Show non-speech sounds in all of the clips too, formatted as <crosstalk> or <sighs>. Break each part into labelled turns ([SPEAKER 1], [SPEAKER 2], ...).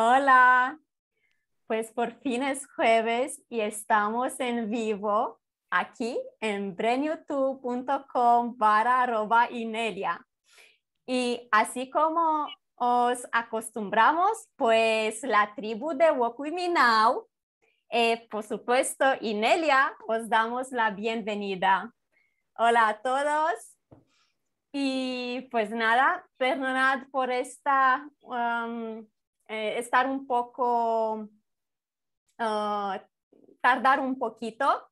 [SPEAKER 1] Hola, pues por fin es jueves y estamos en vivo aquí en brenyoutube.com barra arroba Inelia. Y así como os acostumbramos, pues la tribu de Walk With Me Now, eh, por supuesto, Inelia, os damos la bienvenida. Hola a todos. Y pues nada, perdonad por esta, um, eh, estar un poco, uh, tardar un poquito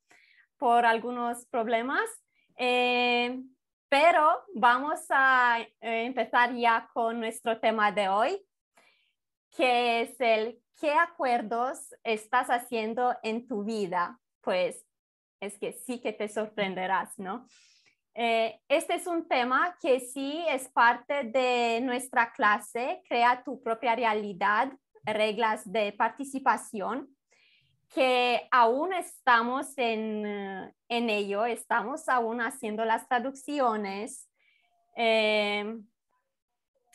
[SPEAKER 1] por algunos problemas, eh, pero vamos a eh, empezar ya con nuestro tema de hoy, que es el qué acuerdos estás haciendo en tu vida. Pues es que sí que te sorprenderás, ¿no? Eh, este es un tema que sí es parte de nuestra clase, crea tu propia realidad, reglas de participación, que aún estamos en, eh, ello, estamos aún haciendo las traducciones. Eh,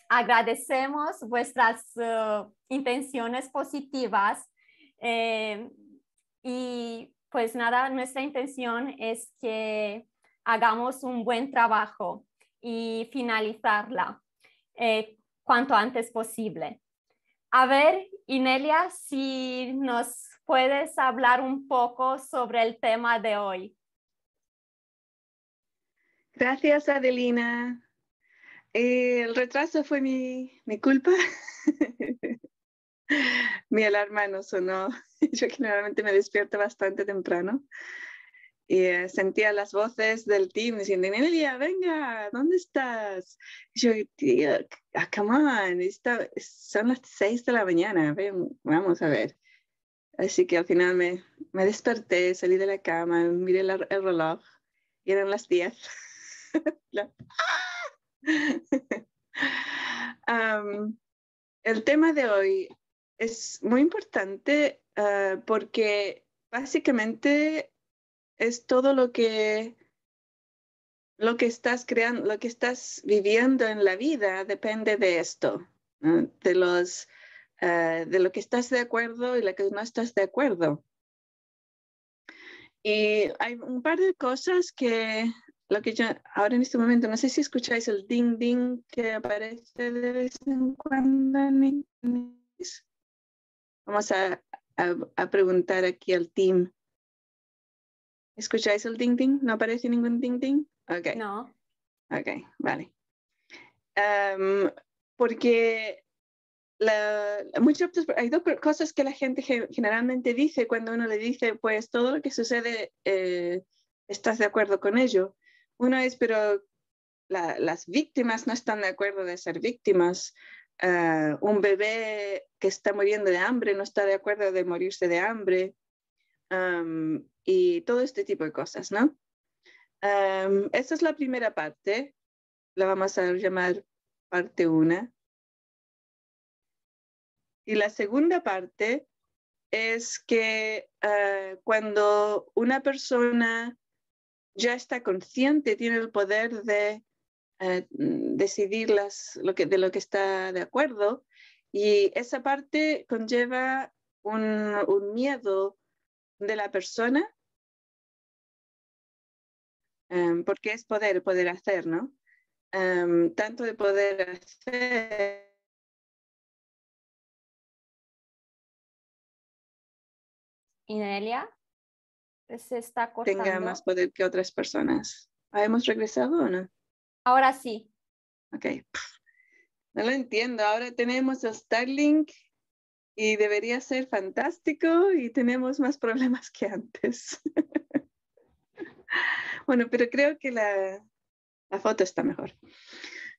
[SPEAKER 1] agradecemos vuestras intenciones positivas y pues nada, nuestra intención es que hagamos un buen trabajo y finalizarla eh, cuanto antes posible. A ver, Inelia, si nos puedes hablar un poco sobre el tema de hoy.
[SPEAKER 2] Gracias, Adelina. el retraso fue mi, mi culpa. <laughs> mi alarma no sonó. <laughs> Yo generalmente me despierto bastante temprano y eh, sentía las voces del team diciendo, Nelia, venga, ¿dónde estás? Y yo, tío, ah, come on, son las seis de la mañana, vamos a ver. Así que al final me, me desperté, salí de la cama, miré el, reloj y eran las diez. <laughs> <laughs> el tema de hoy es muy importante ah, porque básicamente es todo lo que lo que estás creando, lo que estás viviendo en la vida depende de esto, de los eh, de lo que estás de acuerdo y lo que no estás de acuerdo. Y hay un par de cosas que lo que yo ahora en este momento no sé si escucháis el ding ding que aparece de vez en cuando. Vamos a, a preguntar aquí al team ¿Escucháis el ding ding? ¿No aparece ningún ding ding?
[SPEAKER 1] Ok. No.
[SPEAKER 2] Ok, vale. porque la, muchas, hay dos cosas que la gente generalmente dice cuando uno le dice, pues todo lo que sucede, eh, estás de acuerdo con ello. Uno es, pero las víctimas no están de acuerdo de ser víctimas. Ah, un bebé que está muriendo de hambre no está de acuerdo de morirse de hambre y todo este tipo de cosas, ¿no? esta es la primera parte, la vamos a llamar parte 1. Y la segunda parte es que ah, cuando una persona ya está consciente, tiene el poder de uh, decidir las, lo que, de lo que está de acuerdo, y esa parte conlleva un, un miedo de la persona, em, porque es poder, poder hacer, ¿no? Em, tanto de poder hacer
[SPEAKER 1] Inelia, se está cortando.
[SPEAKER 2] Tenga más poder que otras personas. ¿Hemos regresado o no?
[SPEAKER 1] Ahora sí.
[SPEAKER 2] Ok. No lo entiendo. Ahora tenemos a Starlink y debería ser fantástico y tenemos más problemas que antes. <laughs> bueno, pero creo que la, la foto está mejor.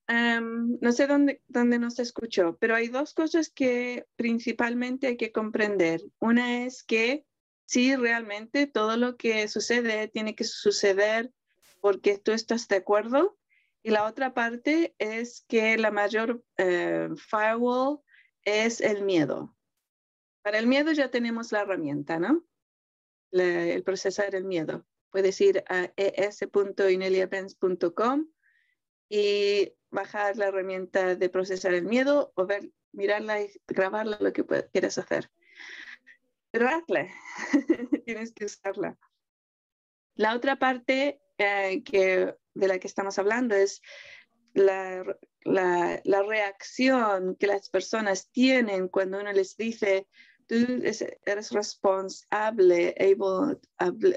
[SPEAKER 2] no sé dónde, dónde nos escuchó, pero hay dos cosas que principalmente hay que comprender. Una es que sí, realmente todo lo que sucede tiene que suceder porque tú estás de acuerdo. Y la otra parte es que la mayor eh, firewall es el miedo. Para el miedo ya tenemos la herramienta, ¿no? el procesar el miedo. Puedes ir a es.ineliapens.com y bajar la herramienta de procesar el miedo o ver mirarla y grabarla, lo que quieras hacer. Pero hazla, <laughs> tienes que usarla. La otra parte eh, que, de la que estamos hablando es la, la, la, reacción que las personas tienen cuando uno les dice, tú eres responsable, able,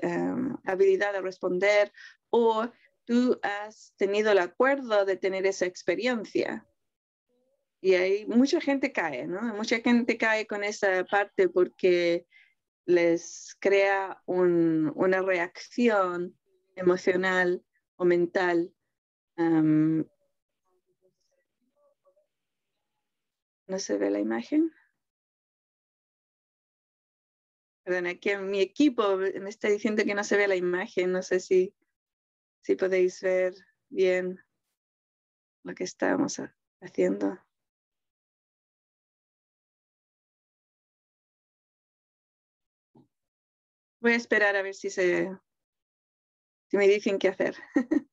[SPEAKER 2] um, habilidad de responder o tú has tenido el acuerdo de tener esa experiencia. Y ahí mucha gente cae, ¿no? Mucha gente cae con esa parte porque les crea una reacción emocional o mental. Um, ¿No se ve la imagen? Perdón, aquí mi equipo me está diciendo que no se ve la imagen. No sé si, si podéis ver bien lo que estamos haciendo. Voy a esperar a ver si se si me dicen qué hacer. <laughs>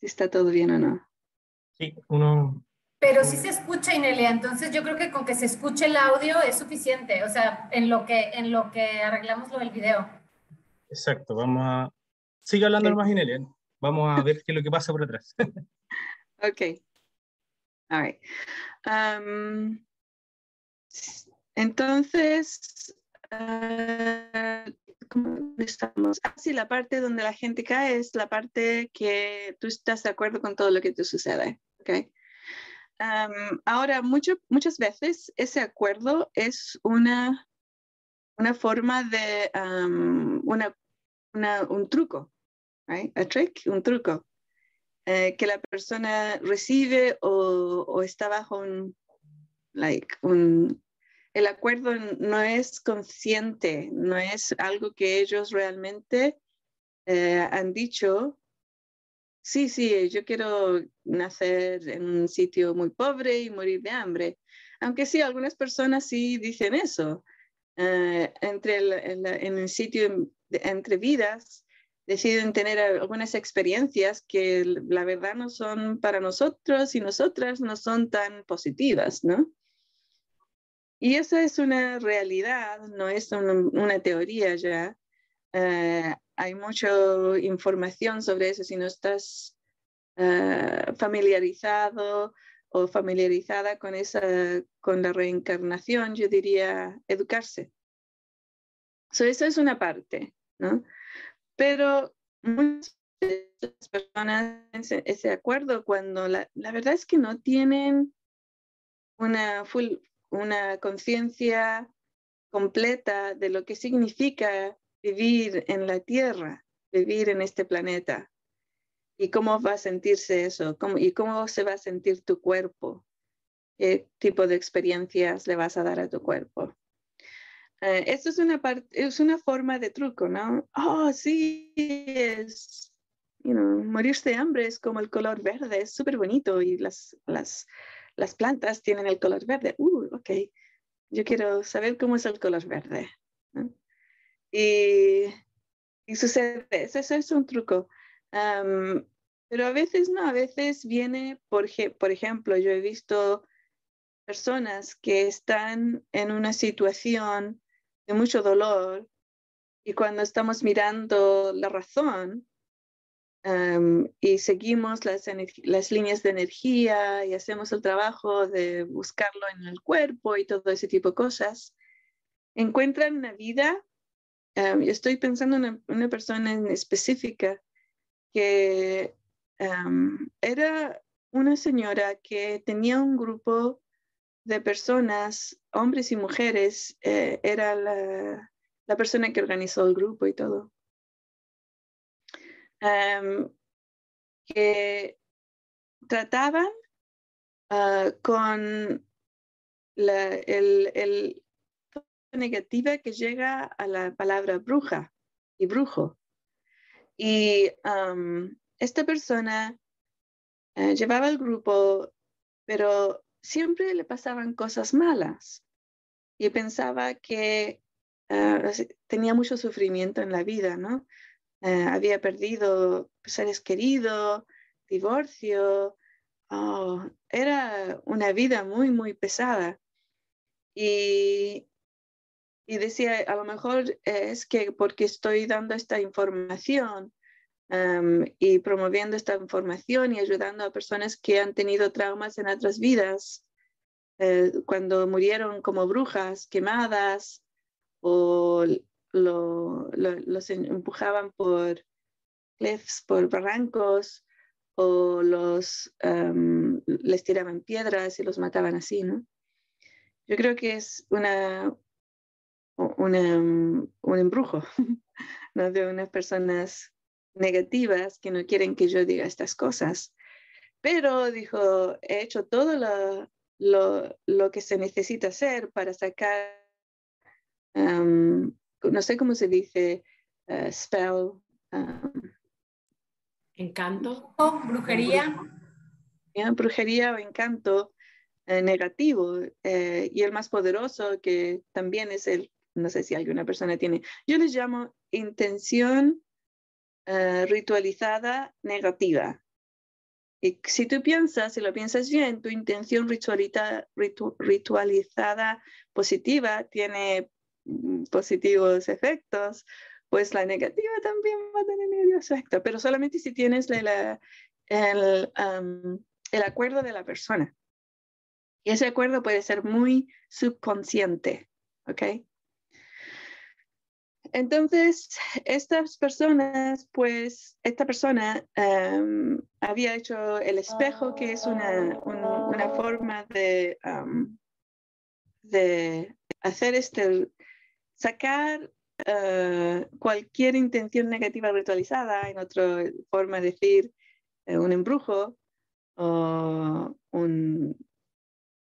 [SPEAKER 2] si está todo bien o no.
[SPEAKER 3] Sí, uno
[SPEAKER 4] pero sí se escucha, Inelia, entonces yo creo que con que se escuche el audio es suficiente, o sea, en lo que, en lo que arreglamos lo del video.
[SPEAKER 3] Exacto, vamos a... Sigue hablando más, Inelia. Vamos a ver qué es lo que pasa por atrás. <laughs>
[SPEAKER 2] ok. All right. Um, entonces, uh, ¿cómo estamos? Ah, sí, la parte donde la gente cae es la parte que tú estás de acuerdo con todo lo que te sucede. Okay ahora, muchas veces ese acuerdo es una, una forma de una, un truco, right? a trick, un truco, eh, que la persona recibe o, o está bajo un, like, un, el acuerdo no es consciente, no es algo que ellos realmente eh, han dicho Sí, sí, yo quiero nacer en un sitio muy pobre y morir de hambre. Aunque sí, algunas personas sí dicen eso. Eh, entre el, en el sitio entre vidas deciden tener algunas experiencias que la verdad no son para nosotros y nosotras no son tan positivas, ¿no? Y esa es una realidad, no es una teoría ya. Eh, hay mucha información sobre eso. Si no estás eh, familiarizado o familiarizada con, esa, con la reencarnación, yo diría educarse. So, esa es una parte, ¿no? Pero muchas personas ese, ese acuerdo cuando la, la, verdad es que no tienen una, full, una conciencia completa de lo que significa vivir en la Tierra, vivir en este planeta. ¿Y cómo va a sentirse eso? ¿Y cómo se va a sentir tu cuerpo? ¿Qué tipo de experiencias le vas a dar a tu cuerpo? Eh, esto es una, es una forma de truco, ¿no? Oh, sí, es, you know, morirse de hambre es como el color verde, es súper bonito y las, las, las plantas tienen el color verde. Uh, ok, yo quiero saber cómo es el color verde. Y, y sucede, eso, es un truco. pero a veces no, a veces viene, por, por ejemplo, yo he visto personas que están en una situación de mucho dolor y cuando estamos mirando la razón y seguimos las, las, líneas de energía y hacemos el trabajo de buscarlo en el cuerpo y todo ese tipo de cosas, encuentran una vida Em, estoy pensando en una, persona en específica que em, era una señora que tenía un grupo de personas, hombres y mujeres, eh, era la, la, persona que organizó el grupo y todo. Em, que trataban ah, con la, el, el, negativa que llega a la palabra bruja y brujo. Y esta persona eh, llevaba el grupo, pero siempre le pasaban cosas malas y pensaba que eh, tenía mucho sufrimiento en la vida, ¿no? Eh, había perdido seres queridos, divorcio, oh, era una vida muy, muy pesada. Y, y decía, a lo mejor es que porque estoy dando esta información em, y promoviendo esta información y ayudando a personas que han tenido traumas en otras vidas, eh, cuando murieron como brujas quemadas o los empujaban por cliffs, por barrancos, o los, em, les tiraban piedras y los mataban así, ¿no? Yo creo que es una, un embrujo <laughs> ¿no? de unas personas negativas que no quieren que yo diga estas cosas. Pero dijo, he hecho todo lo, lo, que se necesita hacer para sacar, em, no sé cómo se dice, uh, spell, um,
[SPEAKER 4] Encanto. brujería.
[SPEAKER 2] brujería o encanto eh, negativo. Eh, y el más poderoso, que también es el, no sé si alguna persona tiene, yo les llamo intención eh, ritualizada negativa. Y si tú piensas, si lo piensas bien, tu intención ritualizada positiva tiene mm, positivos efectos, pues la negativa también va a tener medio efecto, pero solamente si tienes el, el acuerdo de la persona. Y ese acuerdo puede ser muy subconsciente, ¿ok? Entonces, estas personas, pues, esta persona había hecho el espejo, que es una, forma de, hacer este, sacar eh, cualquier intención negativa ritualizada, en otra forma de decir eh, un embrujo o un,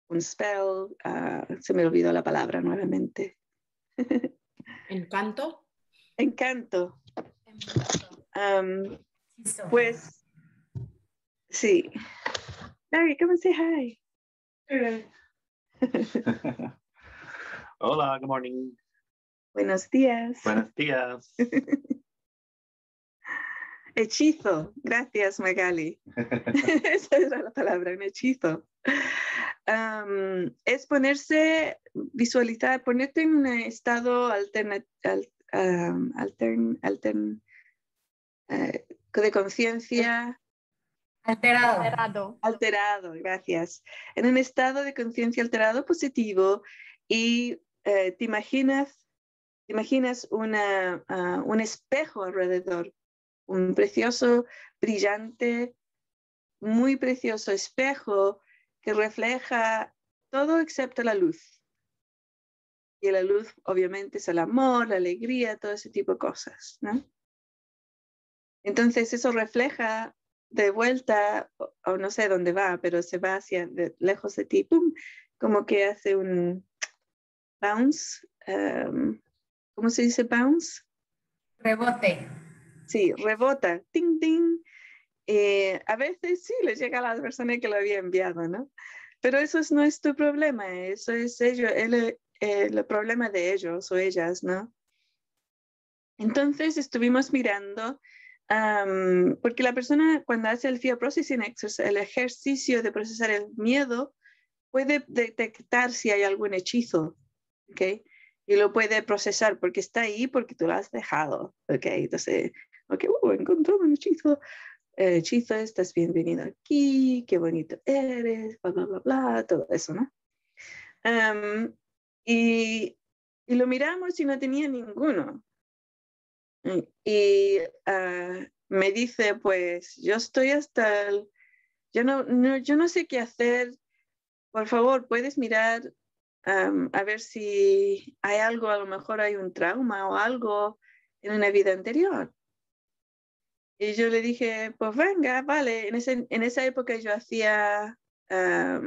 [SPEAKER 2] un spell, ah, se me olvidó la palabra nuevamente. <laughs>
[SPEAKER 4] Encanto.
[SPEAKER 2] Encanto. pues sí. Larry, come and say hi. <laughs>
[SPEAKER 5] Hola, good morning.
[SPEAKER 2] Buenos días.
[SPEAKER 5] Buenos días. <laughs>
[SPEAKER 2] hechizo. Gracias, Magali. <laughs> <laughs> Esa era la palabra, un hechizo. es ponerse, visualizar, ponerte en un estado alternativo, eh, de conciencia.
[SPEAKER 4] Alterado.
[SPEAKER 2] alterado. Alterado, gracias. En un estado de conciencia alterado positivo y eh, te imaginas imaginas una, ah, un espejo alrededor, un precioso, brillante, muy precioso espejo que refleja todo excepto la luz. Y la luz obviamente es el amor, la alegría, todo ese tipo de cosas, ¿no? Entonces eso refleja de vuelta, o, no sé dónde va, pero se va hacia lejos de ti, como que hace un bounce, um, ¿cómo se dice bounce?
[SPEAKER 4] Rebote.
[SPEAKER 2] Sí, rebota, ting, ting. Eh, a veces sí le llega a la persona que lo había enviado, ¿no? Pero eso no es tu problema, eso es ello, el, el problema de ellos o ellas, ¿no? Entonces estuvimos mirando, porque la persona cuando hace el fear processing exercise, el ejercicio de procesar el miedo, puede detectar si hay algún hechizo, ¿ok? y lo puede procesar porque está ahí porque tú lo has dejado. Ok, entonces, ok, uh, encontró un hechizo. Eh, hechizo, estás bienvenido aquí, qué bonito eres, bla, bla, bla, bla, todo eso, ¿no? y, y, lo miramos y no tenía ninguno. Y uh, me dice, pues yo estoy hasta el, yo no, no, yo no sé qué hacer, por favor, puedes mirar a ver si hay algo, a lo mejor hay un trauma o algo en una vida anterior. Y yo le dije, pues venga, vale, en, ese, en esa época yo hacía eh,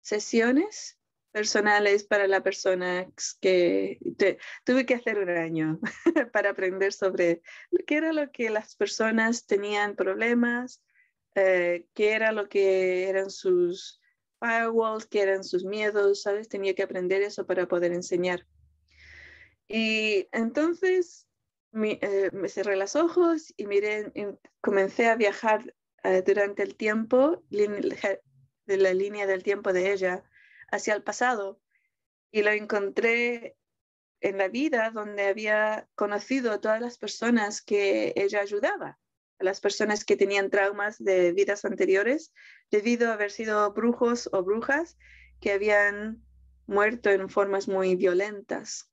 [SPEAKER 2] sesiones personales para la persona que tuve que hacer un año <laughs> para aprender sobre qué era lo que las personas tenían problemas, eh, qué era lo que eran sus firewalls, que eran sus miedos, ¿sabes? Tenía que aprender eso para poder enseñar. Y entonces eh, me cerré los ojos y miré, comencé a viajar eh, durante el tiempo, de la línea del tiempo de ella, hacia el pasado. Y lo encontré en la vida donde había conocido a todas las personas que ella ayudaba, a las personas que tenían traumas de vidas anteriores debido a haber sido brujos o brujas que habían muerto en formas muy violentas.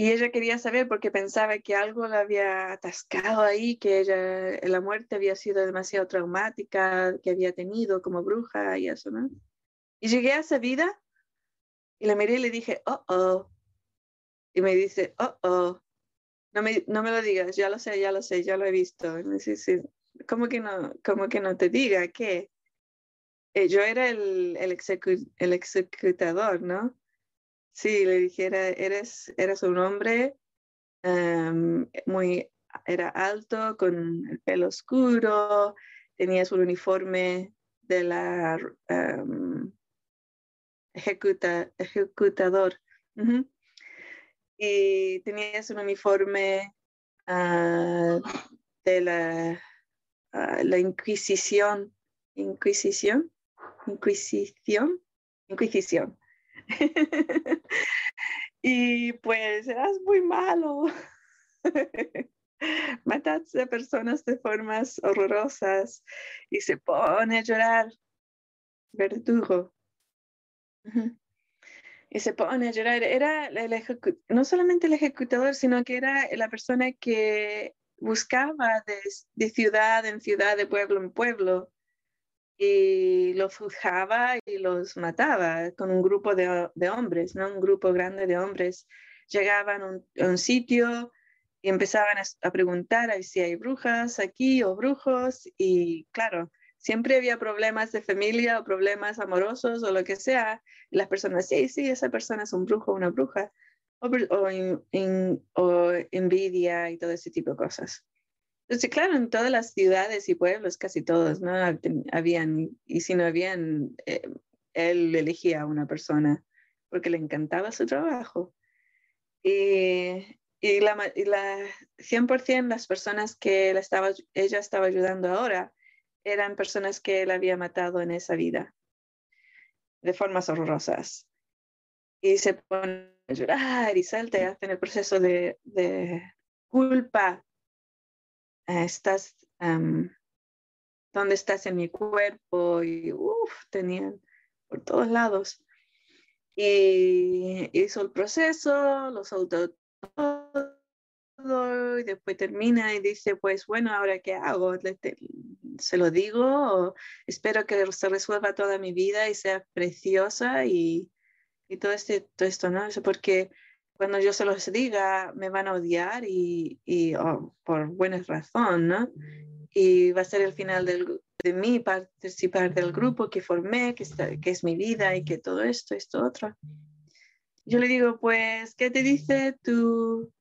[SPEAKER 2] Y ella quería saber porque pensaba que algo la había atascado ahí, que ella, la muerte había sido demasiado traumática, que había tenido como bruja y eso, ¿no? Y llegué a esa vida y la miré y le dije, oh, oh. Y me dice, oh, oh. No me, no me lo digas, ya lo sé, ya lo sé, ya lo he visto. Y me sí, ¿cómo que no, cómo que no te diga? ¿Qué? Eh, yo era el, el, el executador, ¿no? Sí, le dijera, eres, eres un hombre em, muy, era alto, con el pelo oscuro, tenías un uniforme de la um, ejecuta, ejecutador. Y tenías un uniforme uh, de la, uh, la Inquisición. Inquisición. Inquisición. Inquisición. <laughs> y pues eras muy malo. <laughs> Mataste a personas de formas horrorosas y se pone a llorar. Verdugo. Y se pone a llorar. Era el no solamente el ejecutador, sino que era la persona que buscaba de ciudad en ciudad, de pueblo en pueblo, y los juzgaba y los mataba con un grupo de, de hombres, ¿no? un grupo grande de hombres. Llegaban a un, sitio y empezaban a, preguntar si hay brujas aquí o brujos y claro, siempre había problemas de familia o problemas amorosos o lo que sea. Y las personas, sí, sí, esa persona es un brujo o una bruja. O, o envidia y todo ese tipo de cosas. Entonces, claro, en todas las ciudades y pueblos, casi todos, ¿no? Habían, y si no habían, eh, él elegía a una persona porque le encantaba su trabajo. Y, y, la, y la 100% las personas que estaba, ella estaba ayudando ahora eran personas que él había matado en esa vida, de formas horrorosas. Y se pone a llorar y salta hacen el proceso de, de culpa estás, ¿dónde estás en mi cuerpo? Y uff, tenían por todos lados. Y hizo el proceso, lo soltó todo y después termina y dice, pues bueno, ahora qué hago? ¿Se lo digo? espero que se resuelva toda mi vida y sea preciosa y, y todo, este, todo esto, ¿no? Porque cuando yo se los diga, me van a odiar y, y oh, por buena razón, ¿no? Y va a ser el final del, de mí participar del grupo que formé, que, está, que es mi vida y que todo esto, esto, otro. Yo le digo, pues, ¿qué te dice tu,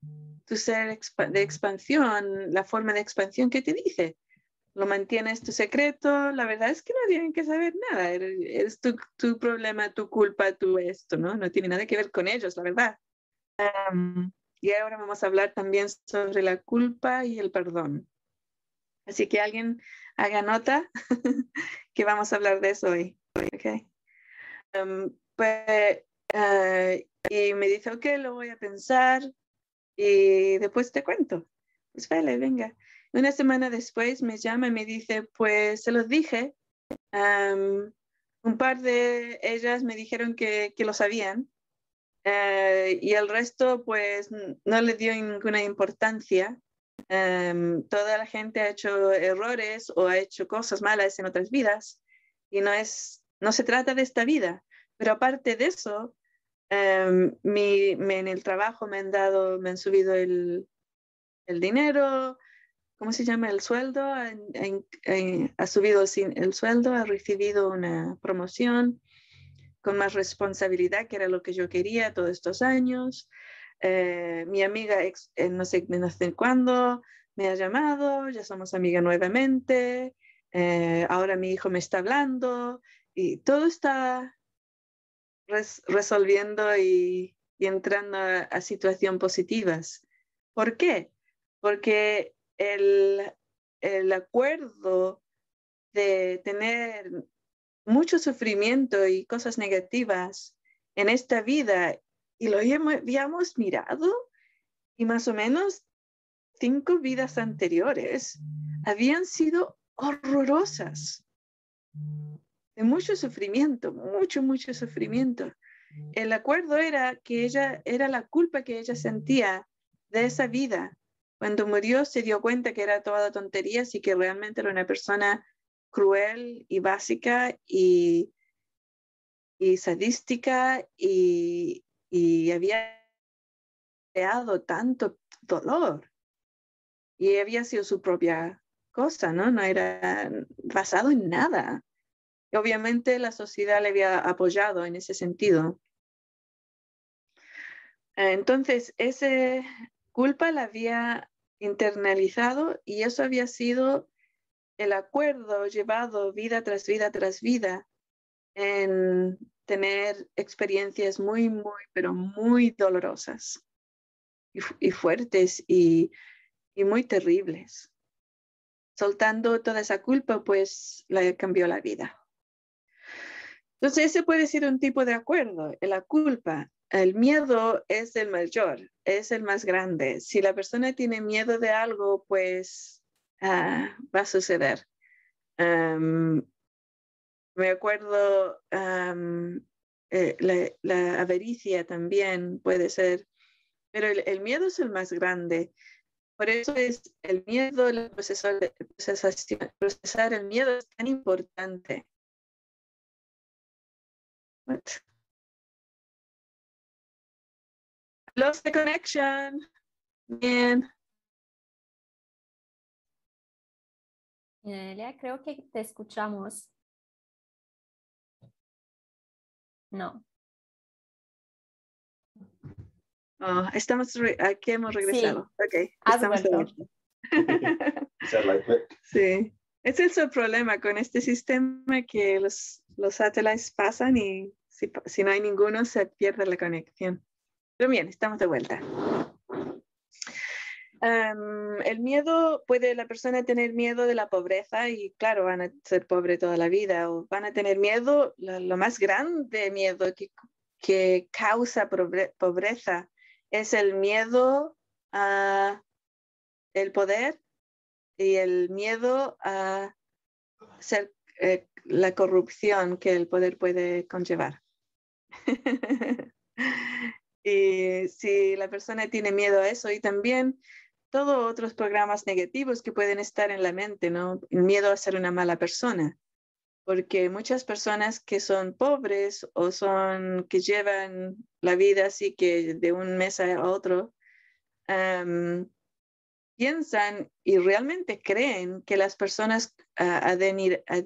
[SPEAKER 2] tu ser de expansión, la forma de expansión que te dice? ¿Lo mantienes tu secreto? La verdad es que no tienen que saber nada. Es tu, tu problema, tu culpa, tu esto, ¿no? No tiene nada que ver con ellos, la verdad y ahora vamos a hablar también sobre la culpa y el perdón. Así que alguien haga nota <laughs> que vamos a hablar de eso hoy. Okay. pues, eh, y me dice, ok, lo voy a pensar y después te cuento. Pues vale, venga. Una semana después me llama y me dice, pues se los dije. un par de ellas me dijeron que, que lo sabían eh, y el resto pues no le dio ninguna importancia. Em, toda la gente ha hecho errores o ha hecho cosas malas en otras vidas y no, es, no se trata de esta vida. Pero aparte de eso, em, mi, en el trabajo me han dado, me han subido el, el dinero, ¿cómo se llama? El sueldo, ha subido el sueldo, ha recibido una promoción con más responsabilidad, que era lo que yo quería todos estos años. Eh, mi amiga, eh, no, sé, no sé cuándo, me ha llamado, ya somos amigas nuevamente, eh, ahora mi hijo me está hablando y todo está resolviendo y, y entrando a, situaciones positivas. ¿Por qué? Porque el, el acuerdo de tener mucho sufrimiento y cosas negativas en esta vida y lo habíamos mirado y más o menos cinco vidas anteriores habían sido horrorosas, de mucho sufrimiento, mucho, mucho sufrimiento. El acuerdo era que ella era la culpa que ella sentía de esa vida. Cuando murió se dio cuenta que era toda tonterías y que realmente era una persona cruel y básica y, y sadística y, y había creado tanto dolor y había sido su propia cosa, ¿no? No era basado en nada. Y obviamente la sociedad le había apoyado en ese sentido. Entonces, esa culpa la había internalizado y eso había sido el acuerdo llevado vida tras vida tras vida en tener experiencias muy, muy, pero muy dolorosas y, fuertes y, y, muy terribles. Soltando toda esa culpa, pues le cambió la vida. Entonces, ese puede ser un tipo de acuerdo, la culpa. El miedo es el mayor, es el más grande. Si la persona tiene miedo de algo, pues ah, va a suceder. Me acuerdo, eh, la, avaricia también puede ser, pero el, miedo es el más grande. Por eso es el miedo, el procesar, procesar el miedo es tan importante. What? Lost the connection. Bien.
[SPEAKER 1] Creo que te escuchamos. No.
[SPEAKER 2] Oh, estamos aquí hemos regresado.
[SPEAKER 1] Sí.
[SPEAKER 2] estamos <laughs> sí. Ese es el problema con este sistema que los, los satélites pasan y si, si no hay ninguno se pierde la conexión. Pero bien, estamos de vuelta el miedo, puede la persona tener miedo de la pobreza y claro, van a ser pobres toda la vida o van a tener miedo, lo, más grande miedo que, que causa pobreza es el miedo a el poder y el miedo a ser eh, la corrupción que el poder puede conllevar. <laughs> y si la persona tiene miedo a eso y también todos otros programas negativos que pueden estar en la mente, ¿no? El miedo a ser una mala persona, porque muchas personas que son pobres o son que llevan la vida así que de un mes a otro, piensan y realmente creen que las personas adeniradas,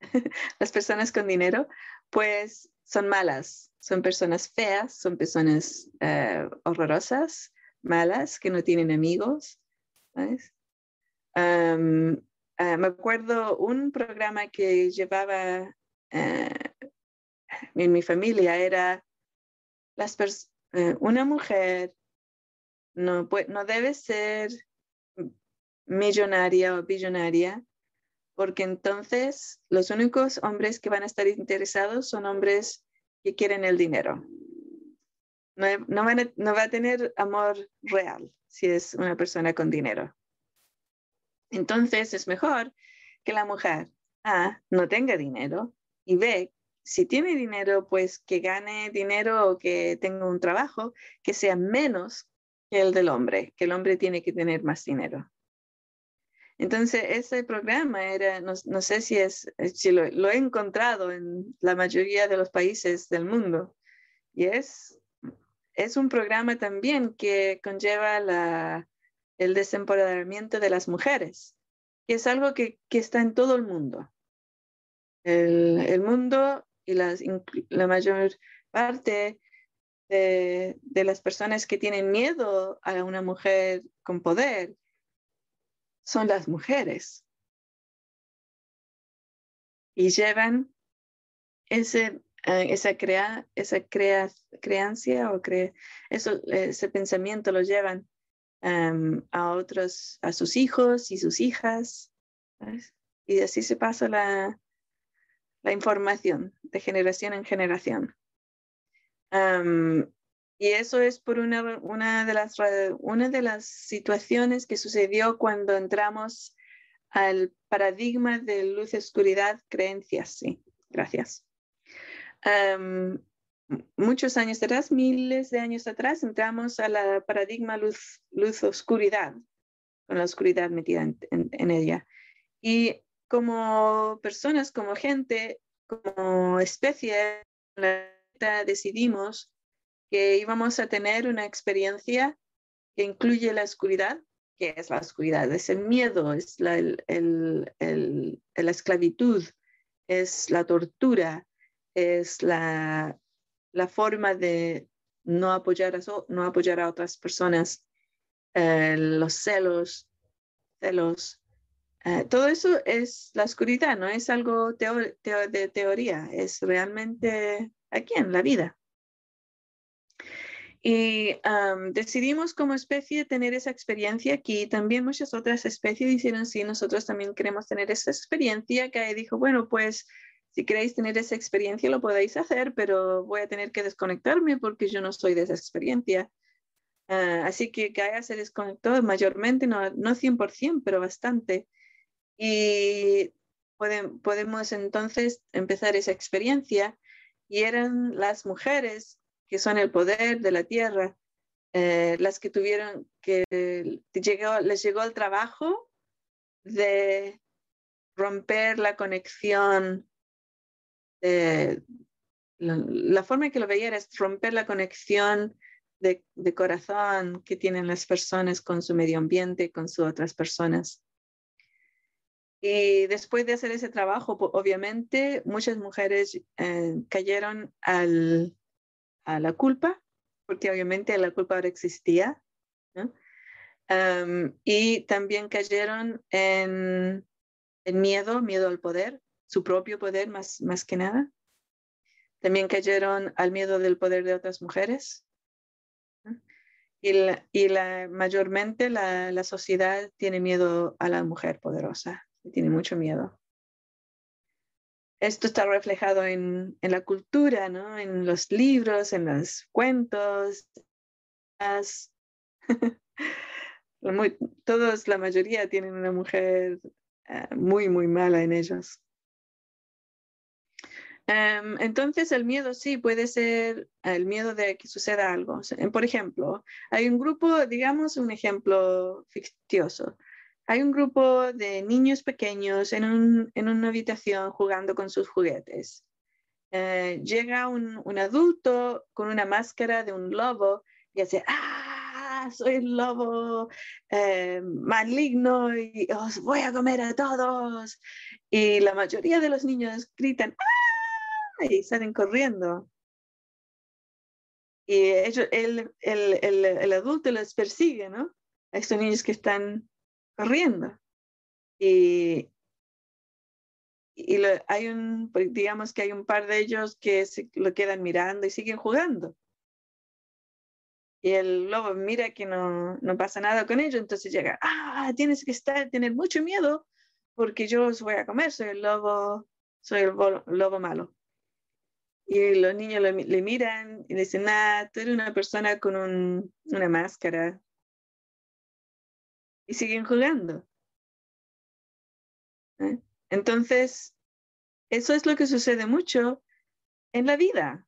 [SPEAKER 2] <laughs> las personas con dinero, pues son malas, son personas feas, son personas eh, horrorosas, malas, que no tienen amigos. Ah, me acuerdo un programa que llevaba eh, en mi familia, era las eh, una mujer no, no debe ser millonaria o billonaria, porque entonces los únicos hombres que van a estar interesados son hombres que quieren el dinero no, va a tener amor real si es una persona con dinero. Entonces es mejor que la mujer A no tenga dinero y B, si tiene dinero, pues que gane dinero o que tenga un trabajo que sea menos que el del hombre, que el hombre tiene que tener más dinero. Entonces, ese programa era, no, sé si, es, si lo, lo, he encontrado en la mayoría de los países del mundo, y es es un programa también que conlleva el desempoderamiento de las mujeres, que es algo que, está en todo el mundo. El, mundo y la mayor parte de, de, las personas que tienen miedo a una mujer con poder son las mujeres. Y llevan ese eh, esa, crea, esa crea, creancia o cre, eso, ese pensamiento lo llevan a otros, a sus hijos y sus hijas. Y así se pasa la, la información de generación en generación. Y eso es por una, una, de las, una de las situaciones que sucedió cuando entramos al paradigma de luz-oscuridad, creencias. Sí, gracias. Muchos años atrás, miles de años atrás, entramos al paradigma luz-oscuridad, con la oscuridad metida en, en ella. Y como personas, como gente, como especie, decidimos que íbamos a tener una experiencia que incluye la oscuridad, que es la oscuridad, es el miedo, es la, la esclavitud, es la tortura, es la, forma de no apoyar a, no apoyar a otras personas, eh, los celos, celos. Eh, todo eso es la oscuridad, no es algo de teoría, es realmente aquí en la vida. Y decidimos como especie tener esa experiencia aquí. También muchas otras especies dijeron, sí, nosotros también queremos tener esa experiencia. Que dijo, bueno, pues si queréis tener esa experiencia lo podéis hacer, pero voy a tener que desconectarme porque yo no soy de esa experiencia. Ah, así que Gaia se desconectó mayormente, no, no 100%, pero bastante. Y podemos entonces empezar esa experiencia. Y eran las mujeres que son el poder de la tierra, eh, las que tuvieron que llegó, les llegó el trabajo de romper la conexión. La, forma en que lo veía era romper la conexión de, de, corazón que tienen las personas con su medio ambiente, con sus otras personas. Y después de hacer ese trabajo, obviamente, muchas mujeres eh, cayeron al, a la culpa, porque obviamente la culpa ahora existía, y también cayeron en, en, miedo, miedo al poder, su propio poder más, más que nada. También cayeron al miedo del poder de otras mujeres. Y, la, y la, mayormente la, la sociedad tiene miedo a la mujer poderosa, tiene mucho miedo esto está reflejado en, la cultura, ¿no? En los libros, en los cuentos. <laughs> todos, la mayoría tienen una mujer eh, muy, muy mala en ellos. Em, entonces, el miedo sí puede ser el miedo de que suceda algo. Por ejemplo, hay un grupo, digamos un ejemplo fictioso. Hay un grupo de niños pequeños en, una habitación jugando con sus juguetes. Eh, llega un, adulto con una máscara de un lobo y dice, ¡ah! Soy el lobo eh, maligno y os voy a comer a todos. Y la mayoría de los niños gritan, ¡ah! Y salen corriendo. Y ellos, el, el, adulto los persigue, ¿no? A estos niños que están corriendo. Y, y hay un, pues, digamos que hay un par de ellos que se, lo quedan mirando y siguen jugando. Y el lobo mira que no, no pasa nada con ellos, entonces llega, ah, tienes que estar, tener mucho miedo porque yo os voy a comer, soy el lobo, soy el lobo malo. Y los niños le miran y dicen, nada, tú eres una persona con un, una máscara, y siguen jugando. ¿Eh? Entonces, eso es lo que sucede mucho en la vida.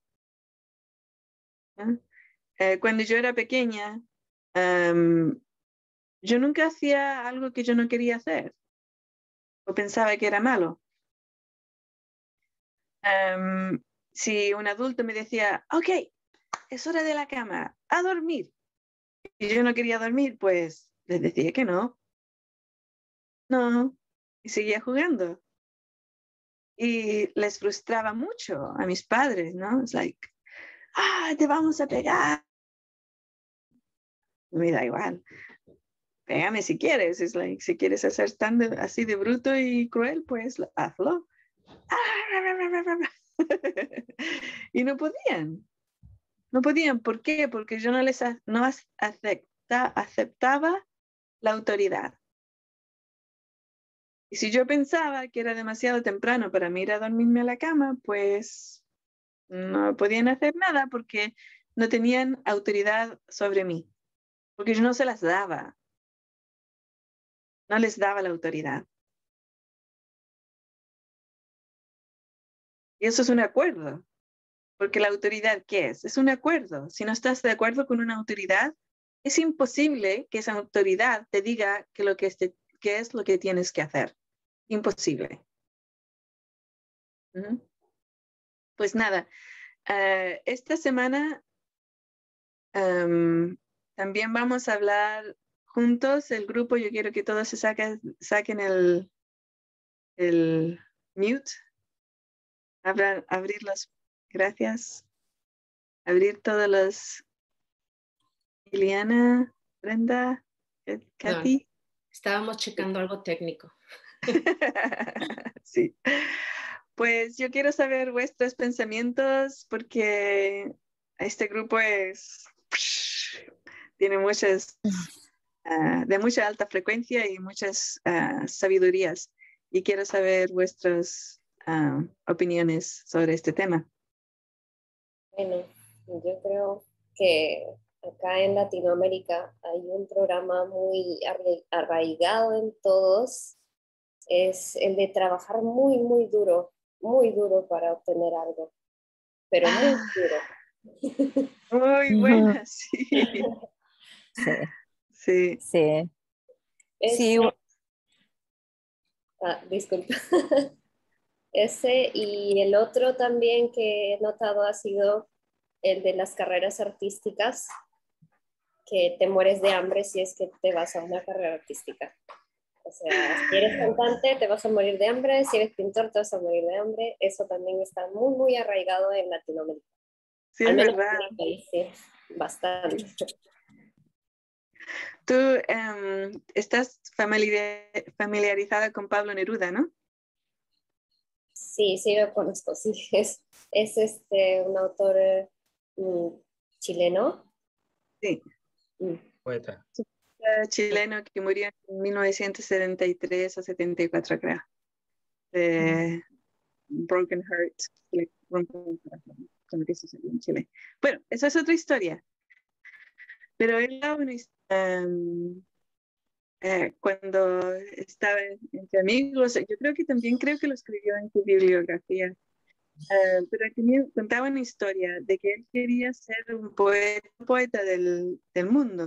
[SPEAKER 2] ¿Eh? Eh, cuando yo era pequeña, em, yo nunca hacía algo que yo no quería hacer o pensaba que era malo. Em, si un adulto me decía, ok, es hora de la cama, a dormir, y yo no quería dormir, pues les decía que no. No, y seguía jugando. Y les frustraba mucho a mis padres, ¿no? Es like, ah, te vamos a pegar. Me da igual. Pégame si quieres. Es like, si quieres hacer tan así de bruto y cruel, pues hazlo. <laughs> y no podían. No podían. ¿Por qué? Porque yo no les no acepta, aceptaba la autoridad. Y si yo pensaba que era demasiado temprano para mí ir a dormirme a la cama, pues no podían hacer nada porque no tenían autoridad sobre mí, porque yo no se las daba. No les daba la autoridad. Y eso es un acuerdo, porque la autoridad, ¿qué es? Es un acuerdo. Si no estás de acuerdo con una autoridad, es imposible que esa autoridad te diga que que, este, es lo que tienes que hacer. Imposible. Pues nada, eh, esta semana em, también vamos a hablar juntos, el grupo, yo quiero que todos se saquen, saquen el, el mute abrir las, gracias. Abrir todas las. Liliana, Brenda, Katy.
[SPEAKER 5] estábamos checando algo técnico. <laughs>
[SPEAKER 2] sí. Pues yo quiero saber vuestros pensamientos porque este grupo es tiene muchas ah, de mucha alta frecuencia y muchas uh, sabidurías y quiero saber vuestros opiniones sobre este tema.
[SPEAKER 6] Bueno, yo creo que acá en Latinoamérica hay un programa muy arraigado en todos, es el de trabajar muy, muy duro, muy duro para obtener algo, pero muy ah.
[SPEAKER 2] duro. <laughs> <laughs> Muy buena, sí.
[SPEAKER 1] Sí. Sí.
[SPEAKER 6] sí. Ah, disculpa. <laughs> Ese y el otro también que he notado ha sido el de las carreras artísticas, que te mueres de hambre si es que te vas a una carrera artística. O sea, si eres cantante te vas a morir de hambre, si eres pintor te vas a morir de hambre. Eso también está muy, muy arraigado en Latinoamérica.
[SPEAKER 2] Sí, es verdad.
[SPEAKER 6] sí, bastante.
[SPEAKER 2] Tú em, estás familiarizada con Pablo Neruda, ¿no?
[SPEAKER 6] Sí, sí lo conozco, sí. <laughs> Es, es este, un autor mm, chileno.
[SPEAKER 2] Sí. Mm. Poeta. Chileno que murió en 1973 o 74, creo. De Broken Heart. en Chile. Bueno, esa es otra historia. Pero él da una historia, um, eh, cuando estaba entre amigos, yo creo que también creo que lo escribió en su bibliografía, eh, pero tenía, contaba una historia de que él quería ser un poeta, poeta del, del mundo,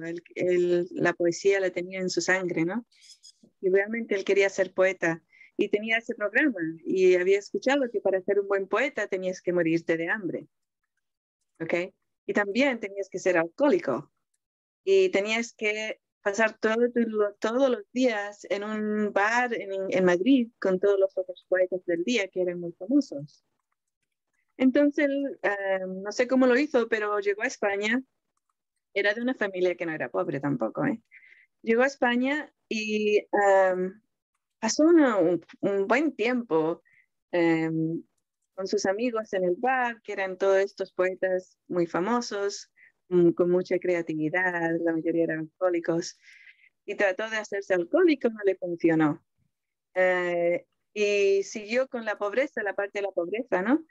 [SPEAKER 2] la poesía la tenía en su sangre, ¿no? Y realmente él quería ser poeta y tenía ese programa y había escuchado que para ser un buen poeta tenías que morirte de hambre, ¿ok? Y también tenías que ser alcohólico y tenías que pasar todo, todos los días en un bar en, Madrid con todos los otros poetas del día que eran muy famosos. Entonces, eh, no sé cómo lo hizo, pero llegó a España. Era de una familia que no era pobre tampoco. ¿eh? Llegó a España y eh, pasó un, un, buen tiempo con sus amigos en el bar, que eran todos estos poetas muy famosos. Mm, con mucha creatividad, la mayoría eran alcohólicos, y trató de hacerse alcohólico, no le funcionó. Eh, y siguió con la pobreza, la parte de la pobreza, ¿no?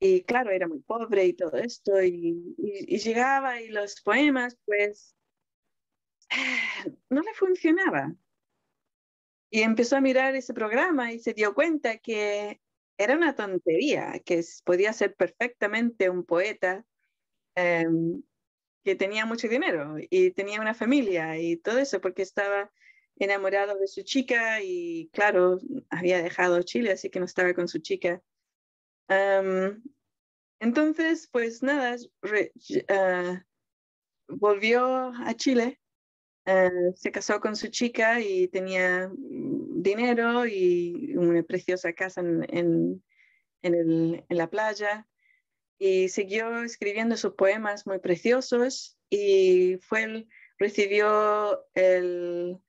[SPEAKER 2] Y claro, era muy pobre y todo esto, y, y, llegaba y los poemas, pues, <sighs> no le funcionaba. Y empezó a mirar ese programa y se dio cuenta que era una tontería, que podía ser perfectamente un poeta em, que tenía mucho dinero y tenía una familia y todo eso porque estaba enamorado de su chica y claro, había dejado Chile, así que no estaba con su chica. entonces, pues nada, ah, volvió a Chile, ah, se casó con su chica y tenía dinero y una preciosa casa en, en, en la playa y siguió escribiendo sus poemas muy preciosos y fue recibió el,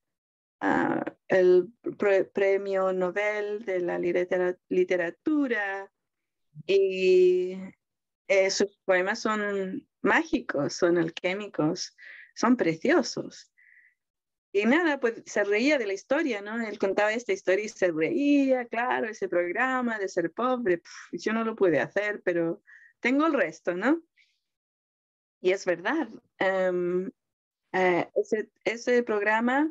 [SPEAKER 2] ah, el premio Nobel de la literatura y eh, sus poemas son mágicos, son alquímicos, son preciosos. Y nada, pues se reía de la historia, ¿no? Él contaba esta historia y se reía, claro, ese programa de ser pobre, yo no lo pude hacer, pero tengo el resto, ¿no? Y es verdad. Em, eh, ese, ese, programa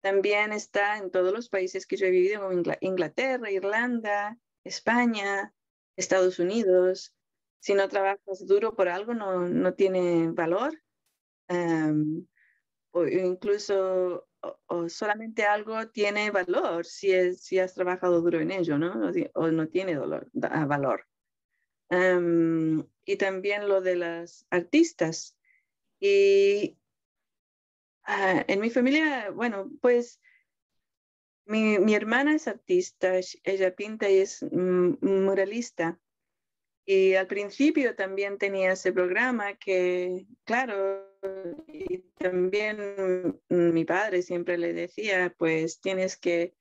[SPEAKER 2] también está en todos los países que yo he vivido, como Inglaterra, Irlanda, España, Estados Unidos. Si no trabajas duro por algo, no, no tiene valor. Um, o incluso o, solamente algo tiene valor si, es, si has trabajado duro en ello, ¿no? O, no tiene valor. Um, y también lo de las artistas. Y uh, en mi familia, bueno, pues mi, mi, hermana es artista, ella pinta y es muralista. Y al principio también tenía ese programa que, claro, y también mi padre siempre le decía, pues tienes que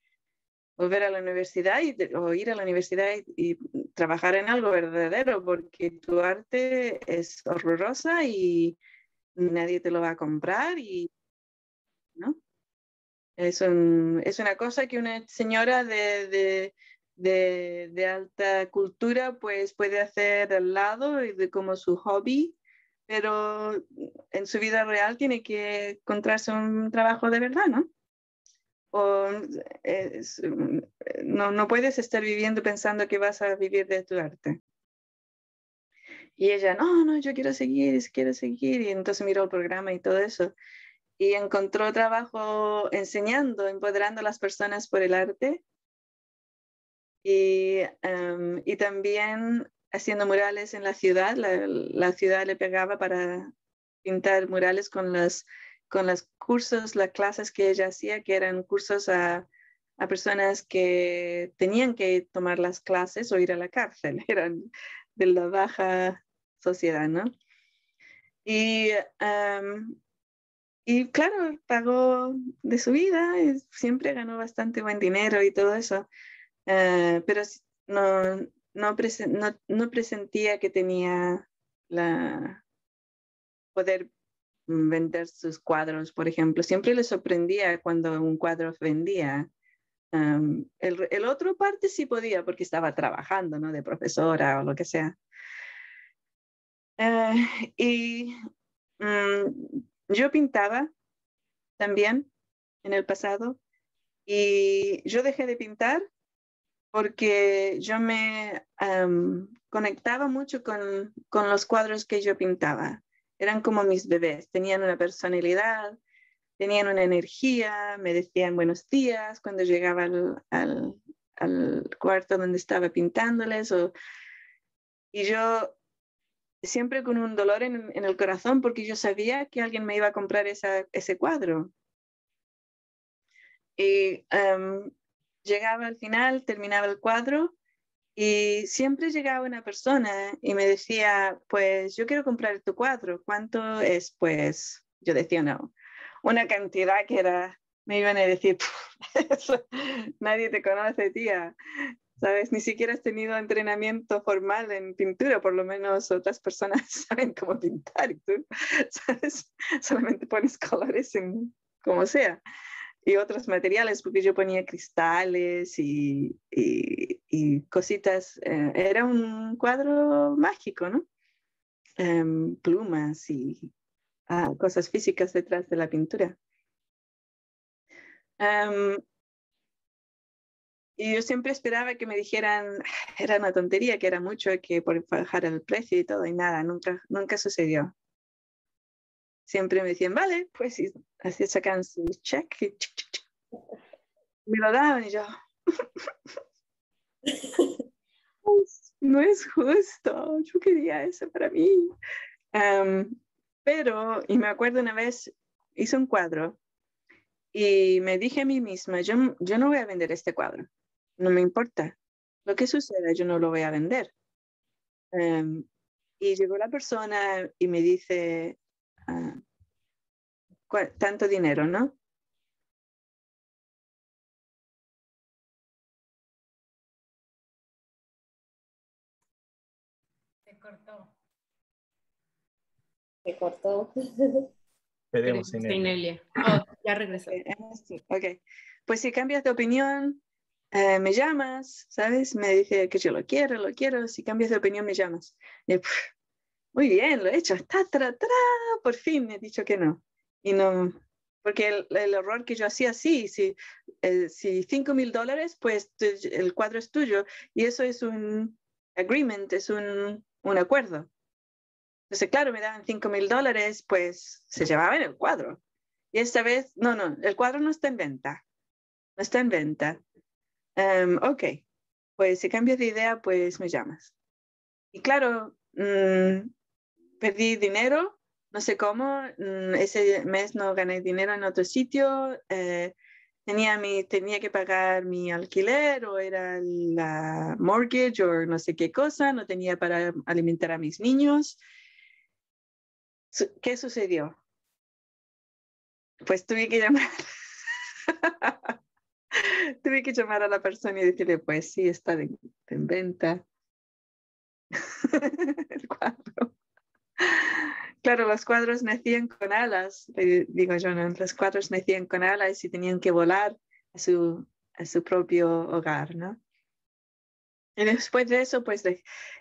[SPEAKER 2] volver a la universidad y, o ir a la universidad y, trabajar en algo verdadero, porque tu arte es horrorosa y nadie te lo va a comprar y, ¿no? Es, es una cosa que una señora de, de, alta cultura pues puede hacer al lado y de como su hobby, pero en su vida real tiene que encontrarse un trabajo de verdad, ¿no? O no, no puedes estar viviendo pensando que vas a vivir de tu arte. Y ella, no, no, yo quiero seguir, quiero seguir. Y entonces miró el programa y todo eso y encontró trabajo enseñando, empoderando a las personas por el arte y, em, y también haciendo murales en la ciudad. La, la, ciudad le pegaba para pintar murales con los con los cursos, las clases que ella hacía, que eran cursos a, a personas que tenían que tomar las clases o ir a la cárcel, <laughs> eran de la baja sociedad, ¿no? Y y claro, pagó de su vida, siempre ganó bastante buen dinero y todo eso, eh, pero no, no, no, presentía que tenía la poder vender sus cuadros, por ejemplo. Siempre le sorprendía cuando un cuadro vendía. el, otro parte sí podía porque estaba trabajando, ¿no? De profesora o lo que sea. Eh, y mm, yo pintaba también en el pasado y yo dejé de pintar porque yo me conectaba mucho con, con, los cuadros que yo pintaba. Eran como mis bebés, tenían una personalidad, tenían una energía, me decían buenos días cuando llegaba al, al, cuarto donde estaba pintándoles. O, y yo siempre con un dolor en, el corazón porque yo sabía que alguien me iba a comprar ese cuadro. Y em, llegaba al final, terminaba el cuadro y siempre llegaba una persona y me decía, pues yo quiero comprar tu cuadro, ¿cuánto es? Pues yo decía, no, una cantidad que era, me iban a decir, <laughs> nadie te conoce, tía. ¿sabes? Ni siquiera has tenido entrenamiento formal en pintura, por lo menos otras personas <laughs> saben cómo pintar y tú, <laughs> ¿sabes? Solamente pones colores en como sea. Y otros materiales, porque yo ponía cristales y, y, cositas. Eh, era un cuadro mágico, ¿no? Em, plumas y ah, cosas físicas detrás de la pintura. Um, y yo siempre esperaba que me dijeran, era una tontería, que era mucho, que por bajar el precio y todo, y nada, nunca, nunca sucedió. Siempre me decían, vale, pues así sacan su check y me lo daban y yo, <laughs> no es justo, yo quería eso para mí. pero, y me acuerdo una vez, hice un cuadro y me dije a mí misma, yo, yo no voy a vender este cuadro no me importa. Lo que suceda, yo no lo voy a vender. Em, y llegó la persona y me dice, ah, tanto dinero, ¿no?
[SPEAKER 4] Se cortó.
[SPEAKER 6] Se cortó. <laughs>
[SPEAKER 3] Esperemos,
[SPEAKER 5] Sin
[SPEAKER 3] Inelia.
[SPEAKER 5] Oh, ya regresó.
[SPEAKER 2] Eh, sí, Ok, pues si cambias de opinión, eh, me llamas, ¿sabes? Me dice que yo lo quiero, lo quiero. Si cambias de opinión, me llamas. Y "Puf, muy bien, lo he hecho. Ta, tra, tra, por fin me he dicho que no. Y no, porque el, el error que yo hacía, sí, si, eh, si 5 mil dólares, pues el cuadro es tuyo. Y eso es un agreement, es un, un acuerdo. Entonces, claro, me daban 5 mil dólares, pues se llevaban el cuadro. Y esta vez, no, no, el cuadro no está en venta. No está en venta. Em, ok, pues si cambias de idea, pues me llamas. Y claro, mm, perdí dinero, no sé cómo, mm, ese mes no gané dinero en otro sitio, eh, tenía, mi, tenía que pagar mi alquiler o era la mortgage o no sé qué cosa, no tenía para alimentar a mis niños. ¿Qué sucedió? Pues tuve que llamar. <laughs> tuve que llamar a la persona y decirle, pues sí, está en venta <laughs> el cuadro. Claro, los cuadros nacían con alas, le digo yo, los cuadros nacían con alas y tenían que volar a su, a su propio hogar, ¿no? Y después de eso, pues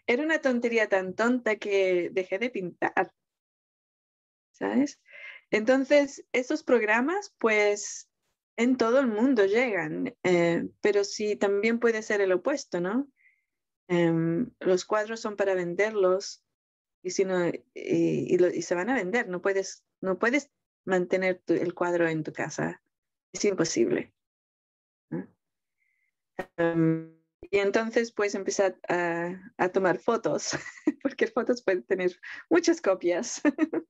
[SPEAKER 2] era una tontería tan tonta que dejé de pintar, ¿sabes? Entonces, esos programas, pues en todo el mundo llegan, eh, pero sí también puede ser el opuesto, ¿no? Em, los cuadros son para venderlos y, si no, y, y lo- y se van a vender, no puedes, no puedes mantener tu- el cuadro en tu casa, es imposible. Em, y entonces pues empezar a, a tomar fotos, <laughs> porque fotos pueden tener muchas copias. <laughs>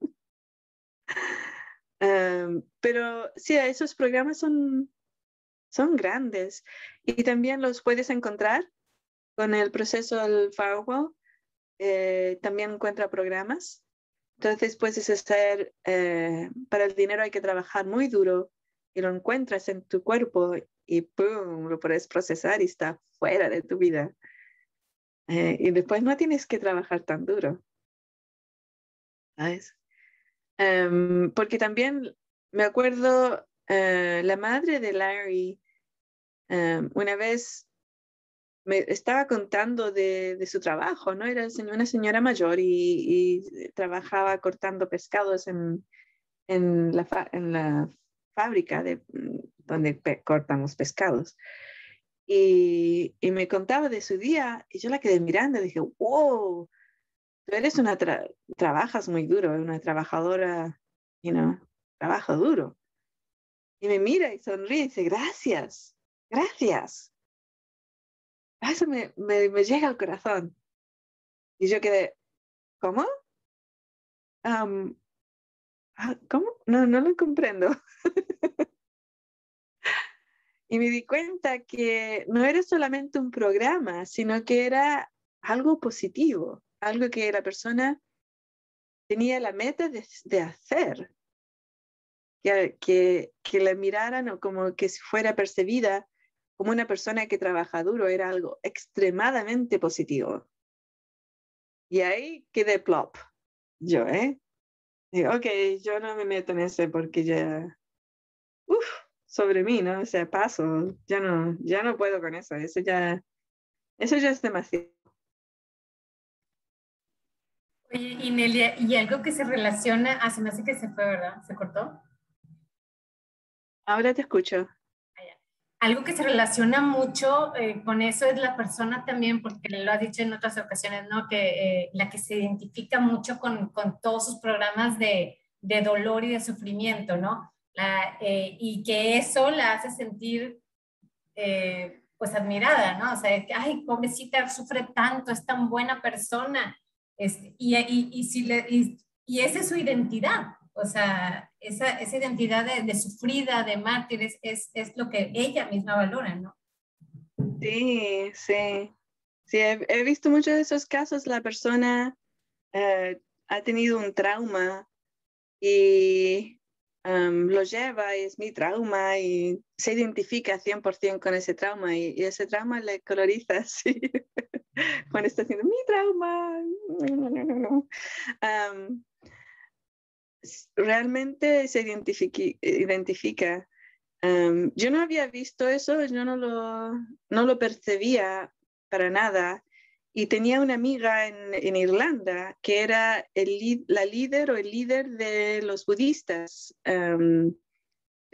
[SPEAKER 2] Em, pero sí, esos programas son, son grandes y también los puedes encontrar con el proceso del firewall. Eh, también encuentra programas. Entonces puedes hacer, eh, para el dinero hay que trabajar muy duro y lo encuentras en tu cuerpo y ¡pum! lo puedes procesar y está fuera de tu vida. Eh, y después no tienes que trabajar tan duro. ¿Sabes? Em, porque también me acuerdo, eh, la madre de Larry, em, una vez me estaba contando de, de su trabajo, ¿no? Era una señora mayor y, trabajaba cortando pescados en, en, la, en la fábrica de, mm, donde pe- cortan los pescados. Y, y me contaba de su día y yo la quedé mirando y dije, wow, tú eres una, tra- trabajas muy duro, una trabajadora, you know, trabajo duro. Y me mira y sonríe y dice, gracias, gracias. Eso me, me, me llega al corazón. Y yo quedé, ¿cómo? Ah, ¿Cómo? No, no lo comprendo. <laughs> y me di cuenta que no era solamente un programa, sino que era algo positivo, algo que la persona tenía la meta de, de hacer, que, que, que la miraran o como que fuera percibida como una persona que trabaja duro, era algo extremadamente positivo. Y ahí quedé plop, yo, ¿eh? Digo, ok, yo no me meto en ese porque ya, uff, sobre mí, ¿no? O sea, paso, ya no, ya no puedo con eso, eso ya, eso ya es demasiado.
[SPEAKER 4] Oye, y Nelia, y algo que se relaciona, ah, se me hace que se fue, ¿verdad? ¿Se cortó?
[SPEAKER 2] Ahora te escucho.
[SPEAKER 4] Algo que se relaciona mucho eh, con eso es la persona también, porque lo has dicho en otras ocasiones, ¿no? Que eh, la que se identifica mucho con, con todos sus programas de, de dolor y de sufrimiento, ¿no? La, eh, y que eso la hace sentir, eh, pues, admirada, ¿no? O sea, que, ay, pobrecita, sufre tanto, es tan buena persona. Este, y, y, y, si le, y, y esa es su identidad, o sea, esa, esa identidad de, de, sufrida, de mártir, es, es, es, lo que ella misma valora, ¿no?
[SPEAKER 2] Sí, sí. Sí, he, he visto muchos de esos casos, la persona eh, ha tenido un trauma y um, lo lleva y es mi trauma y se identifica 100% con ese trauma y, y ese trauma le coloriza <laughs> así Juan está haciendo mi trauma. Um, realmente se identifica. Yo no había visto eso, yo no lo, no lo percibía para nada. Y tenía una amiga en, en Irlanda que era el, la líder o el líder de los budistas de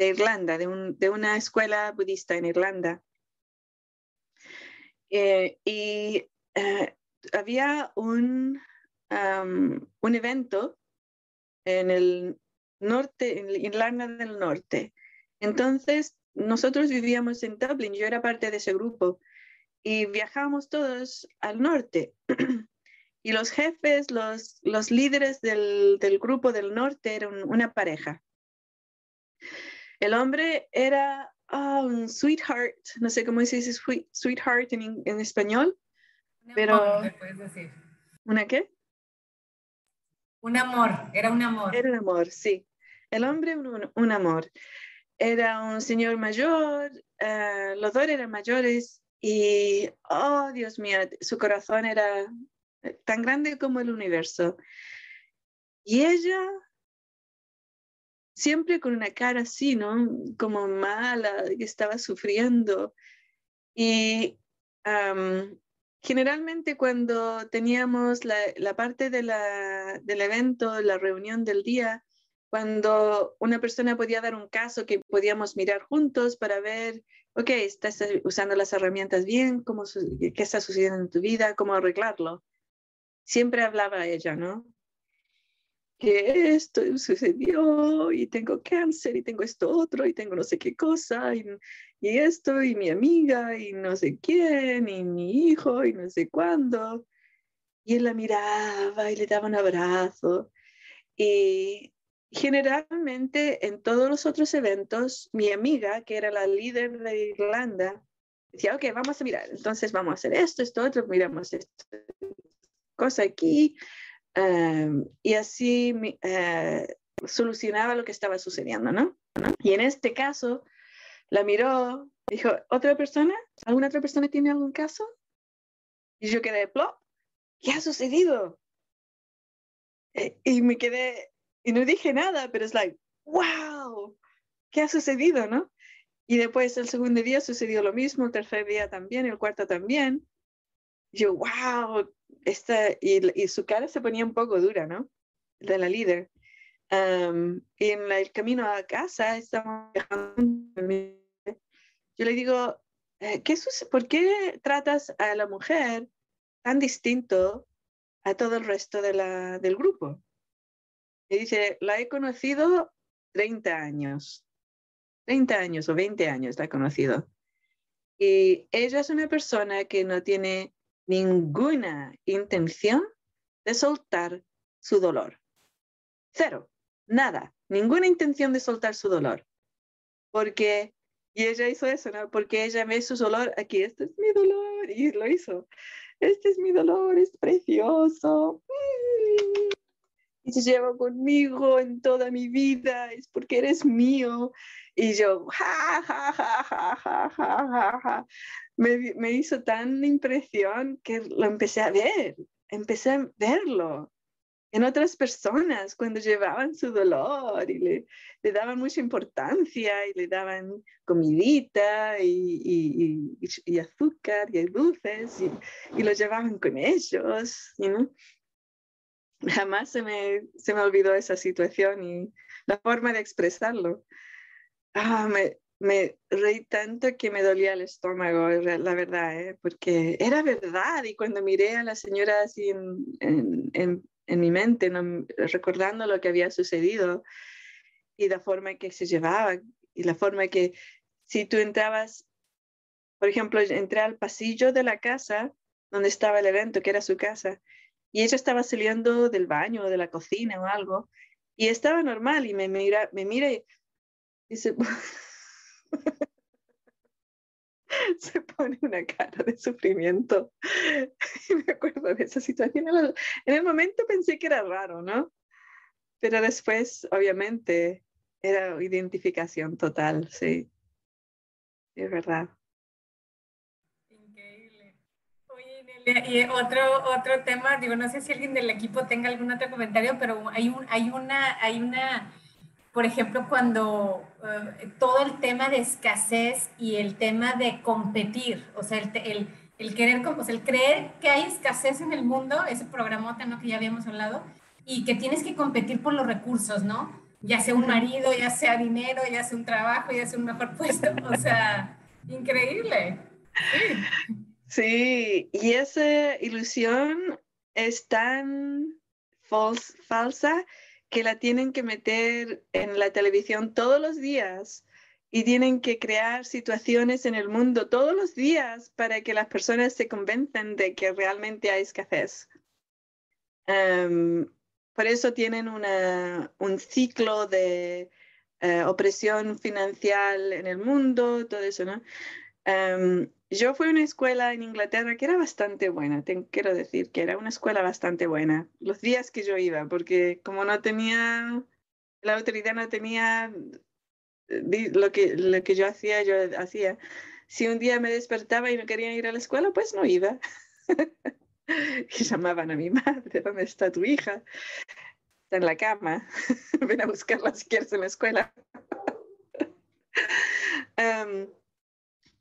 [SPEAKER 2] Irlanda, de, un- de una escuela budista en Irlanda. Eh, y eh, había un, un evento en el norte, en Irlanda del Norte. Entonces, nosotros vivíamos en Dublín, yo era parte de ese grupo, y viajábamos todos al norte. <clears throat> y los jefes, los, los líderes del, del grupo del norte eran una pareja. El hombre era ah, un sweetheart, no sé cómo se dice sweet- sweetheart en, in- en español. Pero-
[SPEAKER 4] puedes decir.
[SPEAKER 2] ¿Una qué?
[SPEAKER 4] Un amor, era un amor.
[SPEAKER 2] Era un amor, sí. El hombre, un, un- amor. Era un señor mayor, eh, los dos eran mayores y, oh Dios mío, su corazón era tan grande como el universo. Y ella, siempre con una cara así, ¿no? Como mala, que estaba sufriendo. Y generalmente cuando teníamos la, la parte de del evento, la reunión del día, cuando una persona podía dar un caso que podíamos mirar juntos para ver, ok, estás usando las herramientas bien, ¿Cómo, qué está sucediendo en tu vida, cómo arreglarlo. Siempre hablaba ella, ¿no? Que esto sucedió y tengo cáncer y tengo esto otro y tengo no sé qué cosa y, y esto y mi amiga y no sé quién y mi hijo y no sé cuándo. Y él la miraba y le daba un abrazo. Y generalmente en todos los otros eventos, mi amiga, que era la líder de Irlanda, decía, ok, vamos a mirar, entonces vamos a hacer esto, esto, otro, miramos esta cosa aquí. Em, y así eh, solucionaba lo que estaba sucediendo, ¿no? Y en este caso, la miró, dijo, ¿otra persona? ¿Alguna otra persona tiene algún caso? Y yo quedé, plop, ¿qué ha sucedido? Eh, y me quedé, y no dije nada, pero es like, wow, ¿qué ha sucedido, no? Y después el segundo día sucedió lo mismo, el tercer día también, el cuarto también. Yo, wow, esta, y, y su cara se ponía un poco dura, ¿no? De la líder. Y en el camino a casa, estamos yo le digo, eh, ¿qué ¿por qué tratas a la mujer tan distinto a todo el resto de la, del grupo? Y dice, la he conocido 30 años. 30 años o 20 años la he conocido. Y ella es una persona que no tiene ninguna intención de soltar su dolor. Cero, nada, ninguna intención de soltar su dolor. Porque, y ella hizo eso, ¿no? Porque ella ve su dolor aquí, este es mi dolor, y lo hizo. Este es mi dolor, es precioso y llevo conmigo en toda mi vida, es porque eres mío. Y yo, ja, ja, ja, ja, ja, ja, ja, me, me, hizo tan impresión que lo empecé a ver, empecé a verlo en otras personas cuando llevaban su dolor y le, le daban mucha importancia y le daban comidita y, y, y, y azúcar y dulces y, lo llevaban con ellos. You? <laughs> Jamás se me, se me olvidó esa situación y la forma de expresarlo. Ah, me, me reí tanto que me dolía el estómago, la verdad, ¿eh? porque era verdad. Y cuando miré a la señora así en, en- en- en mi mente, ¿no? recordando lo que había sucedido y la forma que se llevaba y la forma que si tú entrabas, por ejemplo, entré al pasillo de la casa donde estaba el evento, que era su casa, y ella estaba saliendo del baño o de la cocina o algo, y estaba normal y me mira, me mira y <laughs> se pone una cara de sufrimiento. <laughs> Y me acuerdo de esa situación. En el momento pensé que era raro, ¿no? Pero después, obviamente, era identificación total, sí. Es verdad.
[SPEAKER 4] Y, otro, otro tema, digo, no sé si alguien del equipo tenga algún otro comentario, pero hay, un, hay, una, hay una, por ejemplo, cuando eh, todo el tema de escasez y el tema de competir, o sea, el, el, el querer, o sea, el creer que hay escasez en el mundo, ese programota, ¿no? Que ya habíamos hablado, y que tienes que competir por los recursos, ¿no? Ya sea un marido, ya sea dinero, ya sea un trabajo, ya sea un mejor <laughs> puesto, o sea, increíble.
[SPEAKER 2] Sí. Sí, y esa ilusión es tan falsa que la tienen que meter en la televisión todos los días y tienen que crear situaciones en el mundo todos los días para que las personas se convenzan de que realmente hay escasez. Em, por eso tienen un ciclo de eh, opresión financiera en el mundo, todo eso, ¿no? Em, yo fui a una escuela en Inglaterra que era bastante buena, te quiero decir que era una escuela bastante buena, los días que yo iba, porque como no tenía, la autoridad no tenía eh, lo que, lo que yo hacía, yo hacía. Si un día me despertaba y no quería ir a la escuela, pues no iba. <laughs> y llamaban a mi madre, ¿dónde está tu hija? Está en la cama, <laughs> ven a buscarla si quieres en la escuela. <laughs> Em,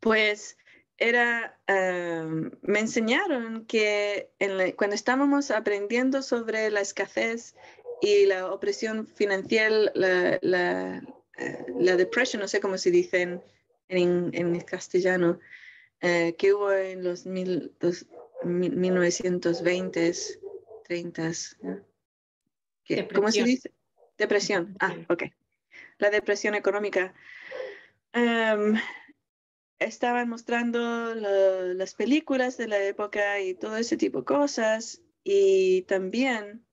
[SPEAKER 2] pues era, em, me enseñaron que cuando estábamos aprendiendo sobre la escasez y la opresión financiera, la, la, eh, depresión, no sé cómo se dice en, en, castellano, eh, que hubo en los, mil, 1920s, 30s. ¿Cómo se dice? Depresión. Ah, ok. La depresión económica. Em, estaban mostrando las películas de la época y todo ese tipo de cosas. Y también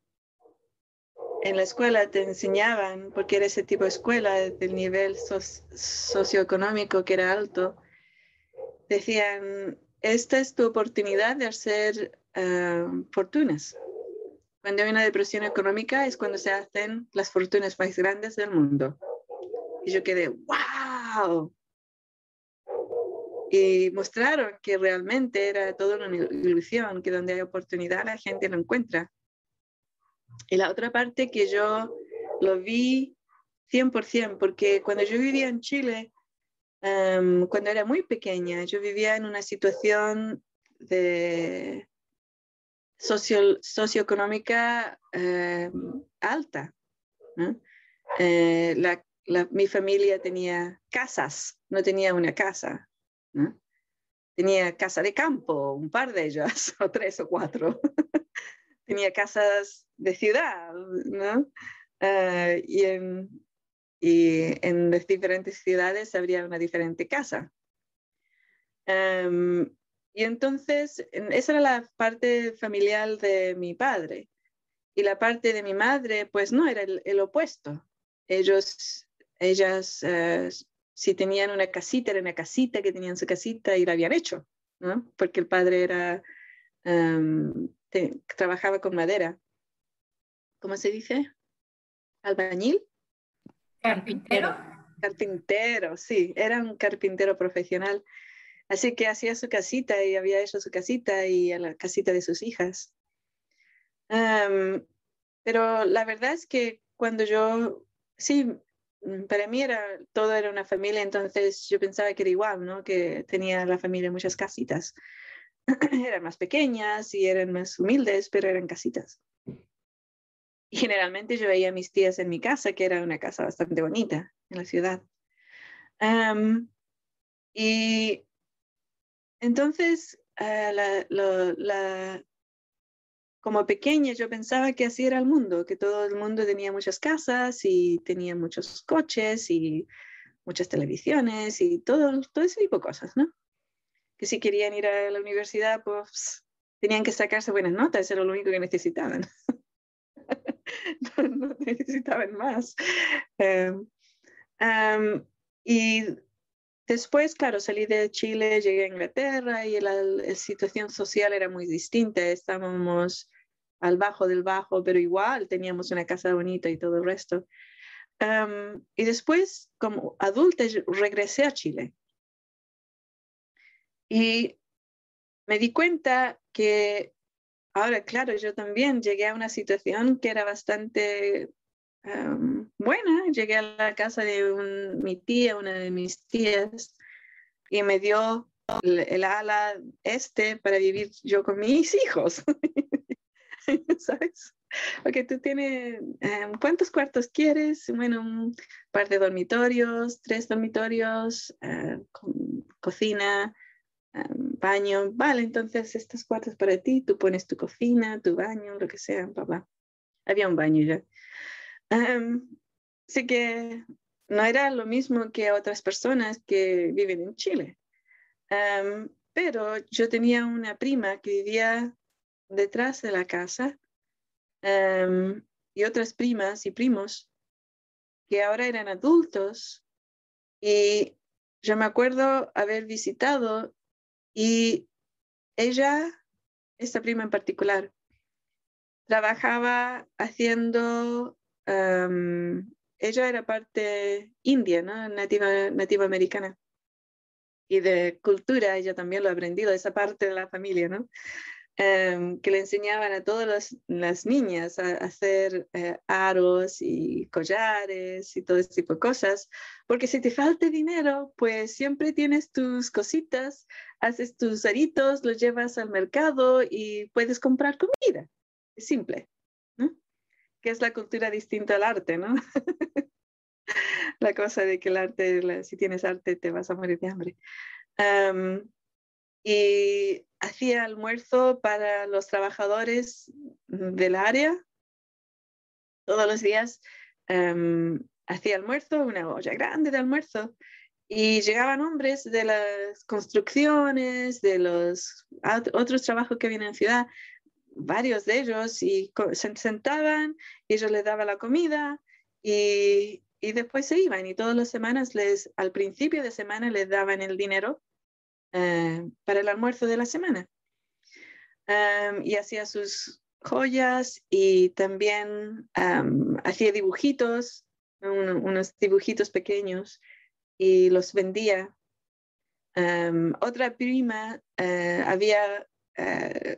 [SPEAKER 2] en la escuela te enseñaban, porque era ese tipo de escuela del nivel socioeconómico que era alto, decían, esta es tu oportunidad de hacer ah, fortunas. Cuando hay una depresión económica es cuando se hacen las fortunas más grandes del mundo. Y yo quedé, wow, y mostraron que realmente era toda una ilusión, que donde hay oportunidad la gente lo encuentra. Y la otra parte que yo lo vi 100%, porque cuando yo vivía en Chile, em, cuando era muy pequeña, yo vivía en una situación de socio, socioeconómica em, alta. Eh, mi familia tenía casas, no tenía una casa, Tenía casa de campo, un par de ellas, <laughs> o tres o cuatro. <laughs> Tenía casas de ciudad, ¿no? Ah, y, en, y, en, diferentes ciudades habría una diferente casa. y entonces, esa era la parte familiar de mi padre. Y la parte de mi madre, pues no, era el, opuesto. Ellos, ellas uh, si tenían una casita, era una casita que tenían su casita y la habían hecho, ¿no? Porque el padre era, trabajaba con madera. ¿Cómo se dice? ¿Albañil?
[SPEAKER 4] Carpintero.
[SPEAKER 2] Carpintero, sí, era un carpintero profesional. Así que hacía su casita y había hecho su casita y a la casita de sus hijas. pero la verdad es que cuando yo, sí, para mí era, todo era una familia, entonces yo pensaba que era igual, ¿no? Que tenía la familia muchas casitas. <clears throat> eran más pequeñas y eran más humildes, pero eran casitas. Y generalmente yo veía a mis tías en mi casa, que era una casa bastante bonita en la ciudad. y entonces, la, la, como pequeña yo pensaba que así era el mundo, que todo el mundo tenía muchas casas y tenía muchos coches y muchas televisiones y todo, todo ese tipo de cosas, ¿no? Que si querían ir a la universidad, pues tenían que sacarse buenas notas, era lo único que necesitaban. <laughs> no, necesitaban más. Em, y después, claro, salí de Chile, llegué a Inglaterra y la, situación social era muy distinta. Estábamos al bajo del bajo, pero igual teníamos una casa bonita y todo el resto. y después, como adulta, regresé a Chile. Y me di cuenta que ahora, claro, yo también llegué a una situación que era bastante em, buena. Llegué a la casa de mi tía, una de mis tías, y me dio el, ala este para vivir yo con mis hijos. <laughs> <laughs> ¿Sabes? Porque tú tienes, em, ¿cuántos cuartos quieres? Bueno, un par de dormitorios, tres dormitorios, eh, cocina, em, baño. Vale, entonces estos cuartos para ti, tú pones tu cocina, tu baño, lo que sea, bla, Había un baño ya. Um, así que no era lo mismo que otras personas que viven en Chile. pero yo tenía una prima que vivía detrás de la casa y otras primas y primos que ahora eran adultos y yo me acuerdo haber visitado y ella, esta prima en particular, trabajaba haciendo, ella era parte india, ¿no? nativa, nativa americana. Y de cultura, ella también lo ha aprendido, esa parte de la familia, ¿no? Em, que le enseñaban a todas las, niñas a, hacer eh, aros y collares y todo ese tipo de cosas, porque si te falta dinero, pues siempre tienes tus cositas, haces tus aritos, los llevas al mercado y puedes comprar comida. Es simple, ¿no? Que es la cultura distinta al arte, ¿no? <laughs> la cosa de que el arte, si tienes arte, te vas a morir de hambre. Em, y hacía almuerzo para los trabajadores del área. Todos los días em, hacía almuerzo, una olla grande de almuerzo. Y llegaban hombres de las construcciones, de los otros trabajos que vienen en ciudad, varios de ellos, y se sentaban, y ellos les daban la comida, y, y después se iban. Y todas las semanas, les, al principio de semana, les daban el dinero eh, para el almuerzo de la semana. y hacía sus joyas y también hacía dibujitos, unos dibujitos pequeños y los vendía. otra prima uh, había uh,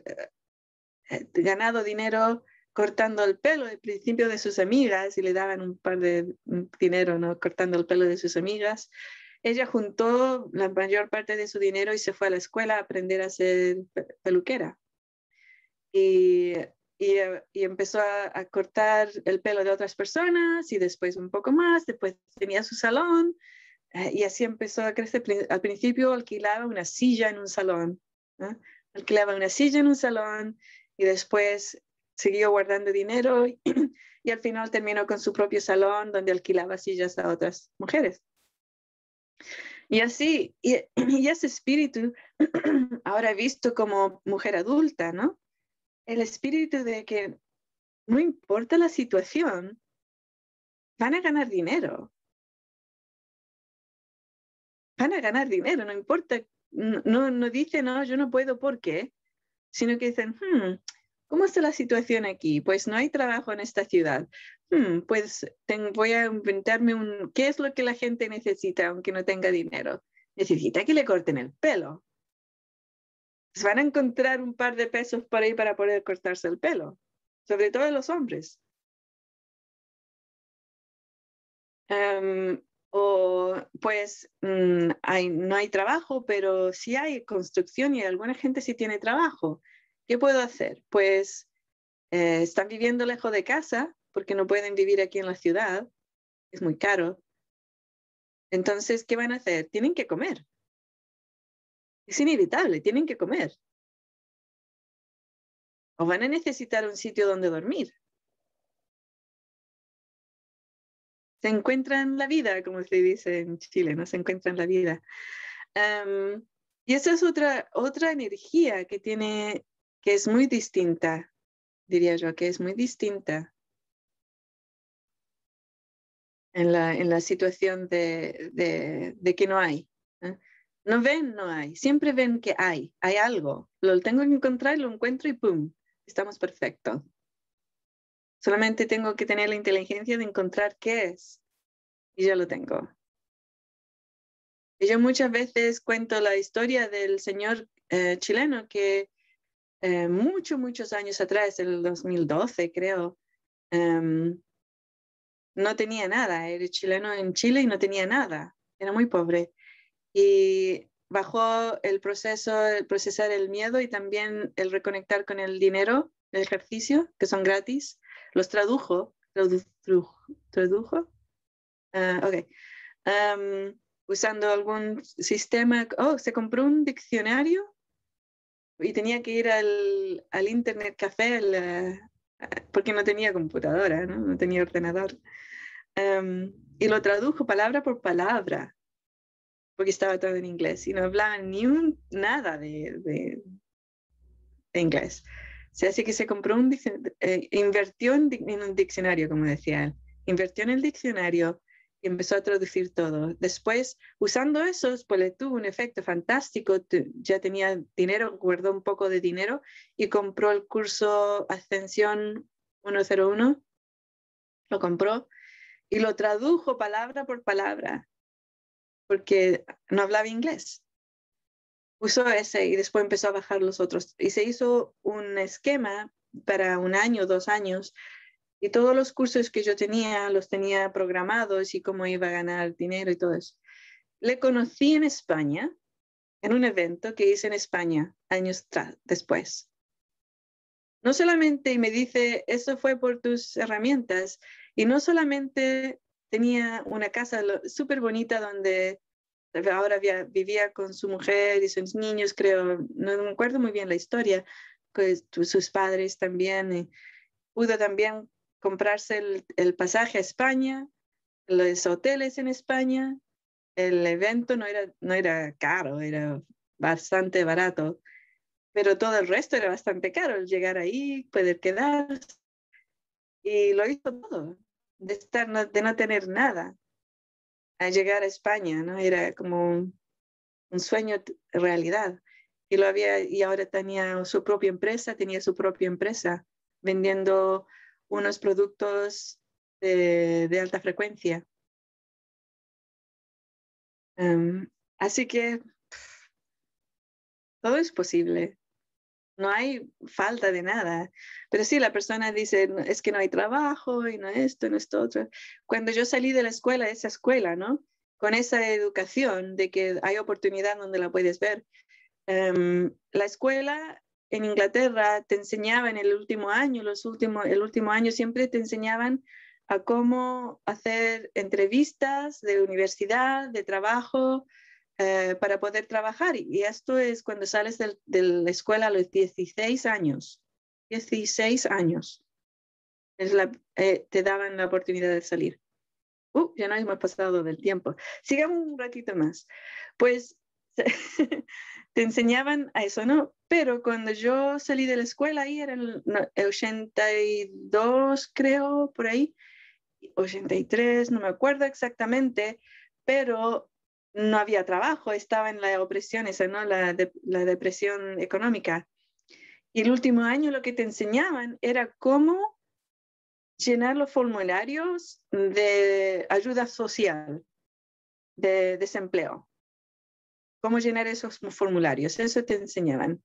[SPEAKER 2] ganado dinero cortando el pelo al principio de sus amigas y le daban un par de dinero, ¿no? Cortando el pelo de sus amigas. Ella juntó la mayor parte de su dinero y se fue a la escuela a aprender a ser peluquera. Y, y, empezó a, cortar el pelo de otras personas y después un poco más, después tenía su salón eh, y así empezó a crecer. Al principio alquilaba una silla en un salón, alquilaba una silla en un salón y después siguió guardando dinero <clears throat> y al final terminó con su propio salón donde alquilaba sillas a otras mujeres. Y así, y, <clears throat> ese espíritu, <clears throat> ahora visto como mujer adulta, ¿no? El espíritu de que no importa la situación, van a ganar dinero. Van a ganar dinero, no importa, no, no dicen, no, yo no puedo, ¿por qué? Sino que dicen, hmm, ¿cómo está la situación aquí? Pues no hay trabajo en esta ciudad. Hmm, pues voy a inventarme un, ¿qué es lo que la gente necesita aunque no tenga dinero? Necesita que le corten el pelo. Pues van a encontrar un par de pesos por ahí para poder cortarse el pelo, sobre todo los hombres. Em, o pues mm, hay, no hay trabajo, pero sí hay construcción y alguna gente sí tiene trabajo. ¿Qué puedo hacer? Pues eh, están viviendo lejos de casa, porque no pueden vivir aquí en la ciudad, es muy caro. Entonces, ¿qué van a hacer? Tienen que comer. Es inevitable, tienen que comer. O van a necesitar un sitio donde dormir. Se encuentran la vida, como se dice en Chile, ¿no? Se encuentran la vida. y esa es otra, otra energía que tiene, que es muy distinta, diría yo, que es muy distinta en la, en la situación de, de, que no hay. ¿eh? No ven, no hay. Siempre ven que hay, hay algo. Lo tengo que encontrar, lo encuentro y ¡pum! Estamos perfectos. Solamente tengo que tener la inteligencia de encontrar qué es. Y ya lo tengo. Y yo muchas veces cuento la historia del señor eh, chileno que eh, muchos, muchos años atrás, el 2012 creo, em, no tenía nada, era chileno en Chile y no tenía nada, era muy pobre. Y bajó el proceso, el procesar el miedo y también el reconectar con el dinero, el ejercicio, que son gratis, los tradujo, tradujo, ah, ok, usando algún sistema, oh, se compró un diccionario y tenía que ir al, al internet café eh, porque no tenía computadora, no, no tenía ordenador. y lo tradujo palabra por palabra, porque estaba todo en inglés y no hablaba ni un, nada de, de, inglés. O sea, así que se compró un eh, invirtió en, en, un diccionario, como decía él, invirtió en el diccionario y empezó a traducir todo. Después, usando eso, pues tuvo un efecto fantástico. Ya tenía dinero, guardó un poco de dinero y compró el curso Ascensión 101. Lo compró y lo tradujo palabra por palabra porque no hablaba inglés. Usó ese y después empezó a bajar los otros. Y se hizo un esquema para un año, dos años, y todos los cursos que yo tenía los tenía programados y cómo iba a ganar dinero y todo eso. Le conocí en España, en un evento que hice en España años después. No solamente, y me dice, eso fue por tus herramientas, y no solamente tenía una casa súper bonita donde ahora vivía con su mujer y sus niños, creo, no me acuerdo muy bien la historia, pues sus padres también. pudo también comprarse el, pasaje a España, los hoteles en España. El evento no era, no era caro, era bastante barato, pero todo el resto era bastante caro, llegar ahí, poder quedar. Y lo hizo todo, de, estar, de no tener nada, a llegar a España, ¿no? Era como un, un sueño realidad. Y, lo había, y ahora tenía su propia empresa, tenía su propia empresa vendiendo unos productos de, alta frecuencia. Em, así que todo es posible. No hay falta de nada. Pero sí, la persona dice, es que no hay trabajo y no esto, no esto otro. Cuando yo salí de la escuela, esa escuela, ¿no? Con esa educación de que hay oportunidad donde la puedes ver. Em, la escuela en Inglaterra te enseñaban el último año, los últimos, el último año siempre te enseñaban a cómo hacer entrevistas de universidad, de trabajo, eh, para poder trabajar. Y esto es cuando sales de la escuela a los 16 años. 16 años. Es la, eh, te daban la oportunidad de salir. Uh, ya no hemos pasado del tiempo. Sigamos un ratito más. Pues <laughs> te enseñaban a eso, ¿no? Pero cuando yo salí de la escuela, ahí era el, 82, creo, por ahí, 83, no me acuerdo exactamente, pero no había trabajo, estaba en la opresión, esa, ¿no? La, la depresión económica. Y el último año lo que te enseñaban era cómo llenar los formularios de ayuda social, de desempleo cómo llenar esos formularios, eso te enseñaban.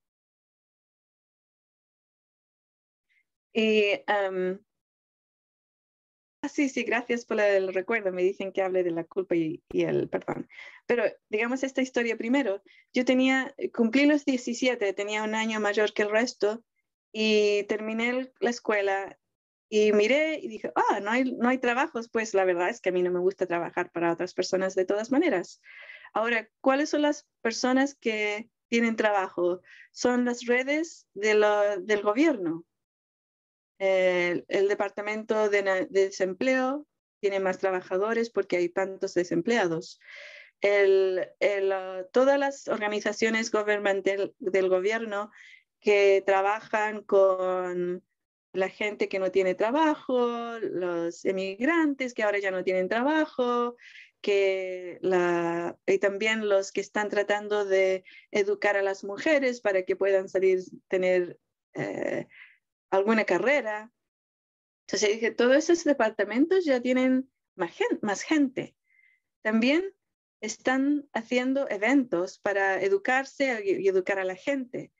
[SPEAKER 2] Y, ah, sí, sí, gracias por el recuerdo. Me dicen que hable de la culpa y, el perdón. Pero digamos esta historia primero. Yo tenía, cumplí los 17, tenía un año mayor que el resto y terminé la escuela y miré y dije, ah, no hay, no hay trabajos. Pues la verdad es que a mí no me gusta trabajar para otras personas de todas maneras. Ahora, ¿cuáles son las personas que tienen trabajo? Son las redes del gobierno. El, Departamento de, Desempleo tiene más trabajadores porque hay tantos desempleados. Uh, todas las organizaciones gubernamentales del gobierno que trabajan con la gente que no tiene trabajo, los emigrantes que ahora ya no tienen trabajo, que la, y también los que están tratando de educar a las mujeres para que puedan salir, tener eh, alguna carrera. Entonces dije, todos esos departamentos ya tienen más gente. Más gente. También están haciendo eventos para educarse y educar a la gente.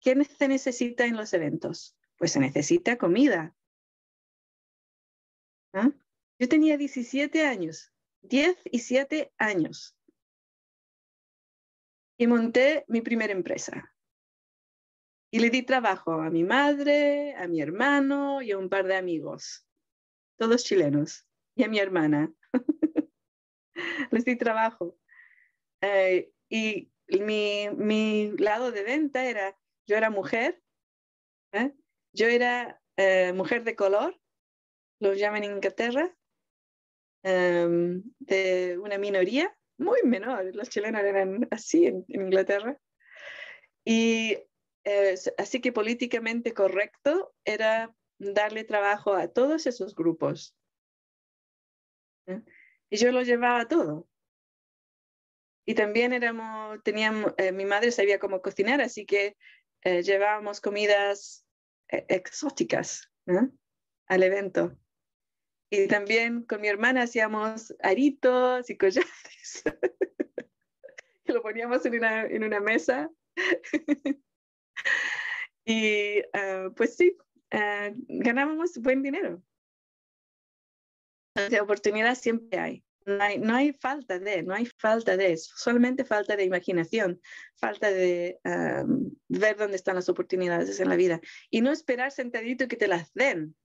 [SPEAKER 2] ¿Qué se necesita en los eventos? Pues se necesita comida. ¿Ah? Yo tenía 17 años, 10 y 7 años, y monté mi primera empresa. Y le di trabajo a mi madre, a mi hermano y a un par de amigos, todos chilenos, y a mi hermana. <laughs> Les di trabajo. Eh, y mi, mi, lado de venta era, yo era mujer, ¿eh? yo era eh, mujer de color, lo llaman en Inglaterra, em, de una minoría, muy menor, los chilenos eran así en, Inglaterra. Y así que políticamente correcto era darle trabajo a todos esos grupos. Y yo lo llevaba todo. Y también éramos, teníamos, eh, mi madre sabía cómo cocinar, así que eh, llevábamos comidas eh, exóticas al evento. Y también con mi hermana hacíamos aritos y collares. y <laughs> lo poníamos en una, en una mesa. <laughs> y ah, pues sí, ah, ganábamos buen dinero. De oportunidad siempre hay. No hay, no hay, falta de, no hay falta de eso, solamente falta de imaginación, falta de ver dónde están las oportunidades en la vida y no esperar sentadito que te las den.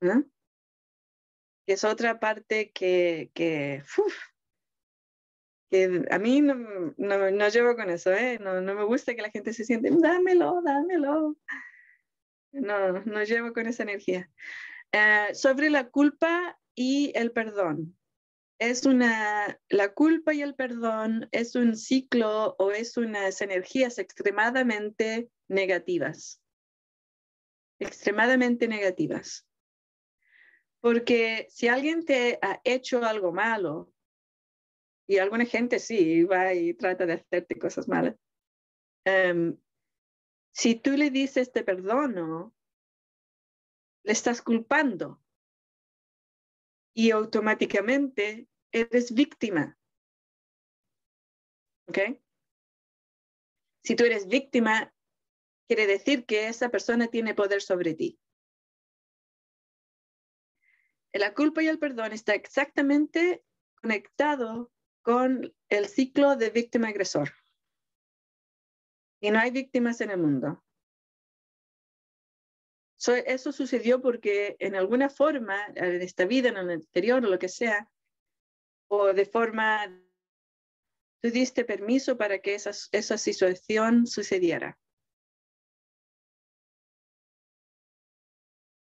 [SPEAKER 2] ¿no? Es otra parte que a mí no, no, no, llevo con eso, ¿eh? no, no me gusta que la gente se siente, dámelo, dámelo. No, no llevo con esa energía. Eh, sobre la culpa y el perdón. Es una, la culpa y el perdón es un ciclo o es unas energías extremadamente negativas. Extremadamente negativas. Porque si alguien te ha hecho algo malo, y alguna gente sí va y trata de hacerte cosas malas, em, si tú le dices te perdono, le estás culpando y automáticamente eres víctima. ¿Ok? Si tú eres víctima, quiere decir que esa persona tiene poder sobre ti. La culpa y el perdón está exactamente conectado con el ciclo de víctima-agresor. Y no hay víctimas en el mundo eso sucedió porque en alguna forma, en esta vida, en el anterior o lo que sea, o de forma, tú diste permiso para que esa, esa situación sucediera.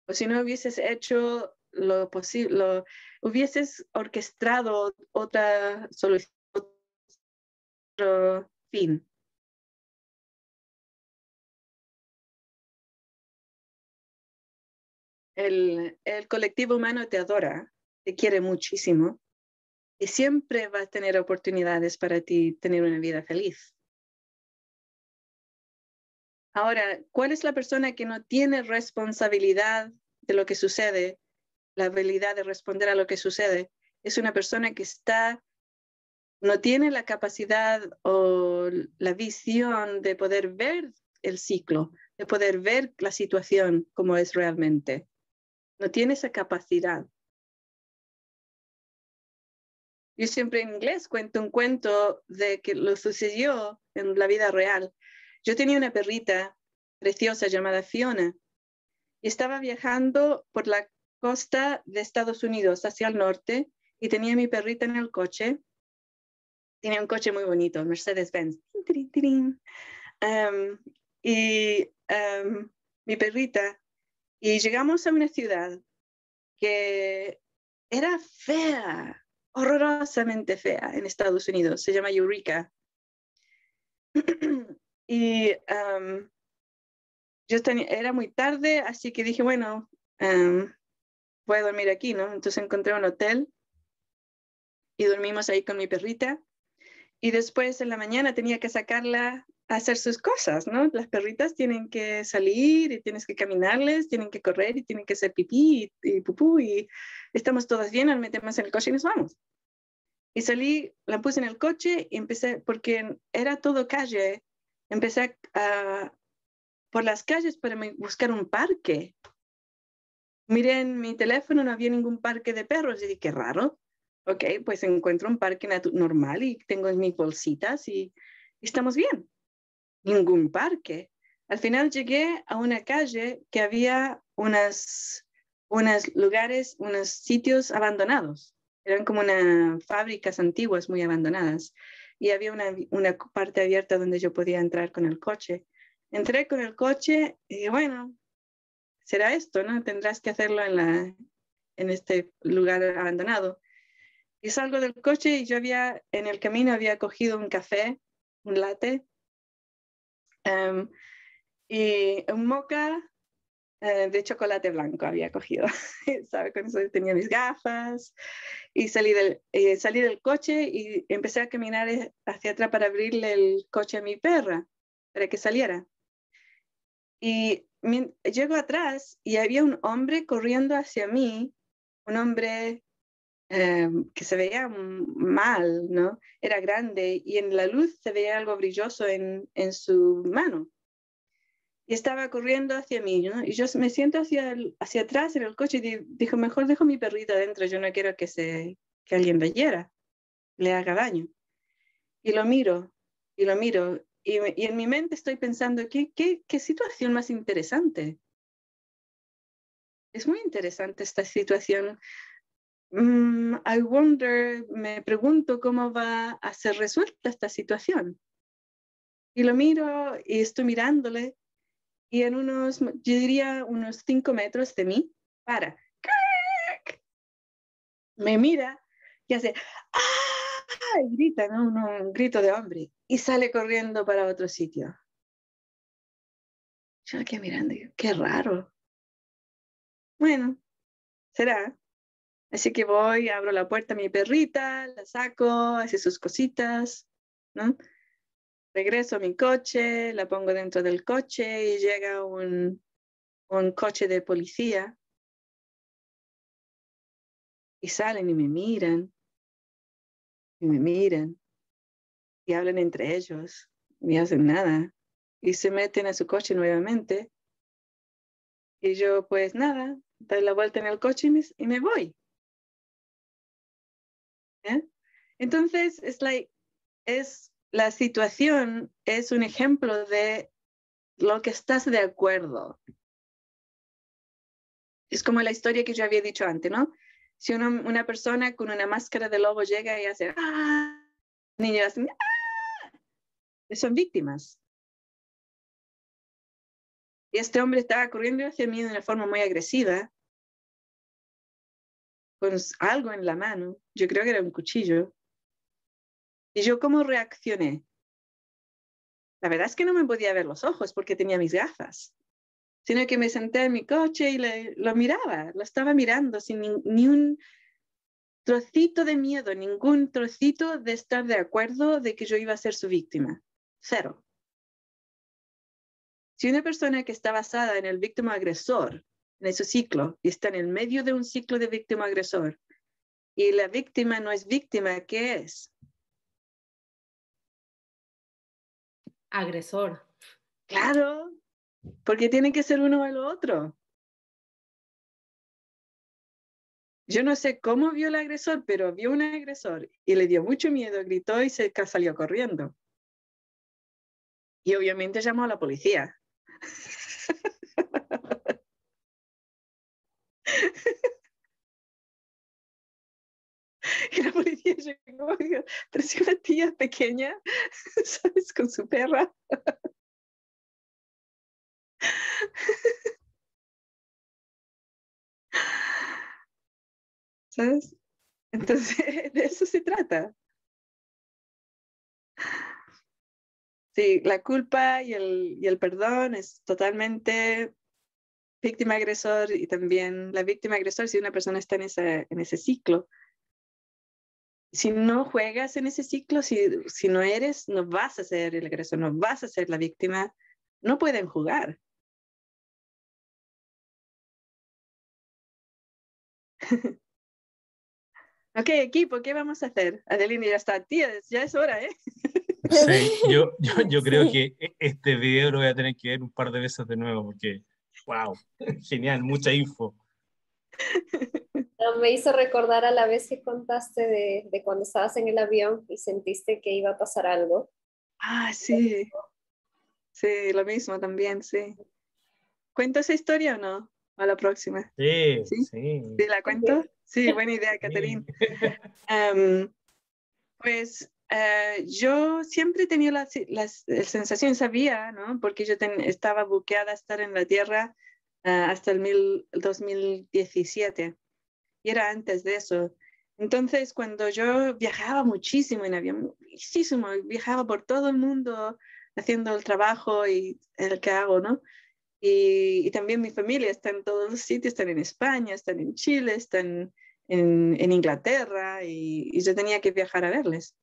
[SPEAKER 2] O si no hubieses hecho lo posible, hubieses orquestado otra solución, otro fin. el, colectivo humano te adora, te quiere muchísimo y siempre va a tener oportunidades para ti tener una vida feliz. Ahora, ¿cuál es la persona que no tiene responsabilidad de lo que sucede, la habilidad de responder a lo que sucede? Es una persona que está, no tiene la capacidad o la visión de poder ver el ciclo, de poder ver la situación como es realmente no tiene esa capacidad. Yo siempre en inglés cuento un cuento de que lo sucedió en la vida real. Yo tenía una perrita preciosa llamada Fiona y estaba viajando por la costa de Estados Unidos hacia el norte y tenía mi perrita en el coche. Tenía un coche muy bonito, Mercedes-Benz. Um, y um, mi perrita y llegamos a una ciudad que era fea, horrorosamente fea en Estados Unidos, se llama Eureka. <clears throat> y yo tenía, era muy tarde, así que dije, bueno, voy a dormir aquí, ¿no? Entonces encontré un hotel y dormimos ahí con mi perrita. Y después en la mañana tenía que sacarla hacer sus cosas, ¿no? Las perritas tienen que salir y tienes que caminarles, tienen que correr y tienen que hacer pipí y, pupú y estamos todas bien, nos metemos en el coche y nos vamos. Y salí, la puse en el coche y empecé, porque era todo calle, empecé a, por las calles para buscar un parque. Miré en mi teléfono, no había ningún parque de perros. Y dije, qué raro. Ok, pues encuentro un parque normal y tengo mis bolsitas y, estamos bien. Ningún parque. Al final llegué a una calle que había unas, unos lugares, unos sitios abandonados. Eran como unas fábricas antiguas muy abandonadas. Y había una, una parte abierta donde yo podía entrar con el coche. Entré con el coche y bueno, será esto, ¿no? Tendrás que hacerlo en, este lugar abandonado. Y salgo del coche y yo había, en el camino había cogido un café, un latte, em, y un moca eh, de chocolate blanco había cogido. <laughs> ¿Sabe? Con eso tenía mis gafas y salí del, eh, salí del coche y empecé a caminar eh, hacia atrás para abrirle el coche a mi perra, para que saliera. Y llego atrás y había un hombre corriendo hacia mí, un hombre eh, que se veía mal, ¿no? Era grande y en la luz se veía algo brilloso en, en su mano. Y estaba corriendo hacia mí, ¿no? Y yo me siento hacia, hacia atrás en el coche y dijo, mejor dejo mi perrito adentro, yo no quiero que, se, que alguien le hiera, le haga daño. Y lo miro, y lo miro, y, en mi mente estoy pensando, ¿qué, qué, qué situación más interesante? Es muy interesante esta situación. Mm, I wonder, me pregunto cómo va a ser resuelta esta situación. Y lo miro y estoy mirándole y en unos, yo diría unos cinco metros de mí, para. Me mira y hace, ¡ah! Y grita, ¿no? Un, grito de hombre. Y sale corriendo para otro sitio. Yo aquí mirando, qué raro. Bueno, será. Así que voy, abro la puerta a mi perrita, la saco, hace sus cositas, ¿no? Regreso a mi coche, la pongo dentro del coche y llega un, un coche de policía. Y salen y me miran y me miran y hablan entre ellos, ni hacen nada y se meten a su coche nuevamente. Y yo, pues nada, doy la vuelta en el coche y me, voy. Entonces, es like, es, la situación es un ejemplo de lo que estás de acuerdo. Es como la historia que yo había dicho antes, ¿no? Si una, persona con una máscara de lobo llega y hace, ¡ah! Niños hacen, ¡ah! Son víctimas. Y este hombre estaba corriendo hacia mí de una forma muy agresiva, con algo en la mano. Yo creo que era un cuchillo. ¿Y yo cómo reaccioné? La verdad es que no me podía ver los ojos porque tenía mis gafas sino que me senté en mi coche y lo miraba, lo estaba mirando sin ni, un trocito de miedo, ningún trocito de estar de acuerdo de que yo iba a ser su víctima. Cero. Si una persona que está basada en el víctima agresor, en ese ciclo, y está en el medio de un ciclo de víctima agresor, y la víctima no es víctima, ¿qué es?
[SPEAKER 5] Agresor.
[SPEAKER 2] Claro, porque tiene que ser uno el otro. Yo no sé cómo vio el agresor, pero vio un agresor y le dio mucho miedo, gritó y se salió corriendo. Y obviamente llamó a la policía. <laughs> y la policía llegó y dijo, pero si una tía pequeña, <laughs> ¿sabes? Con su perra. <laughs> ¿Sabes? Entonces, <laughs> de eso se trata. Sí, la culpa y el, y el perdón es totalmente víctima agresor y también la víctima agresor si una persona está en, ese, en ese ciclo. Si no juegas en ese ciclo, si, si no eres, no vas a ser el agresor, no vas a ser la víctima, no pueden jugar. <laughs> Ok, equipo, ¿qué vamos a hacer? Adelina ya está, tía, ya es hora, ¿eh?
[SPEAKER 3] Sí, yo, yo, <laughs> yo creo que e- este video lo voy a tener que ver un par de veces de nuevo porque, wow, <laughs> genial, mucha info.
[SPEAKER 6] No, Me hizo recordar a la vez que contaste de, de cuando estabas en el avión y sentiste que iba a pasar algo.
[SPEAKER 2] Ah, sí. Sí, lo mismo también, sí. ¿Cuento esa historia o no? A la próxima.
[SPEAKER 3] Sí,
[SPEAKER 2] ¿Sí?
[SPEAKER 3] sí.
[SPEAKER 2] ¿Sí la cuento? Sí, buena idea, Caterín. Em, <laughs> pues eh, yo siempre tenía la, la- la sensación, sabía, ¿no? Porque yo ten- estaba buqueada a estar en la Tierra eh, hasta el mil- 2017 y era antes de eso. Entonces, cuando yo viajaba muchísimo en avión, muchísimo, viajaba por todo el mundo haciendo el trabajo y el que hago, ¿no? Y, y también mi familia está en todos los sitios, están en España, están en Chile, están en, en Inglaterra y, y yo tenía que viajar a verles.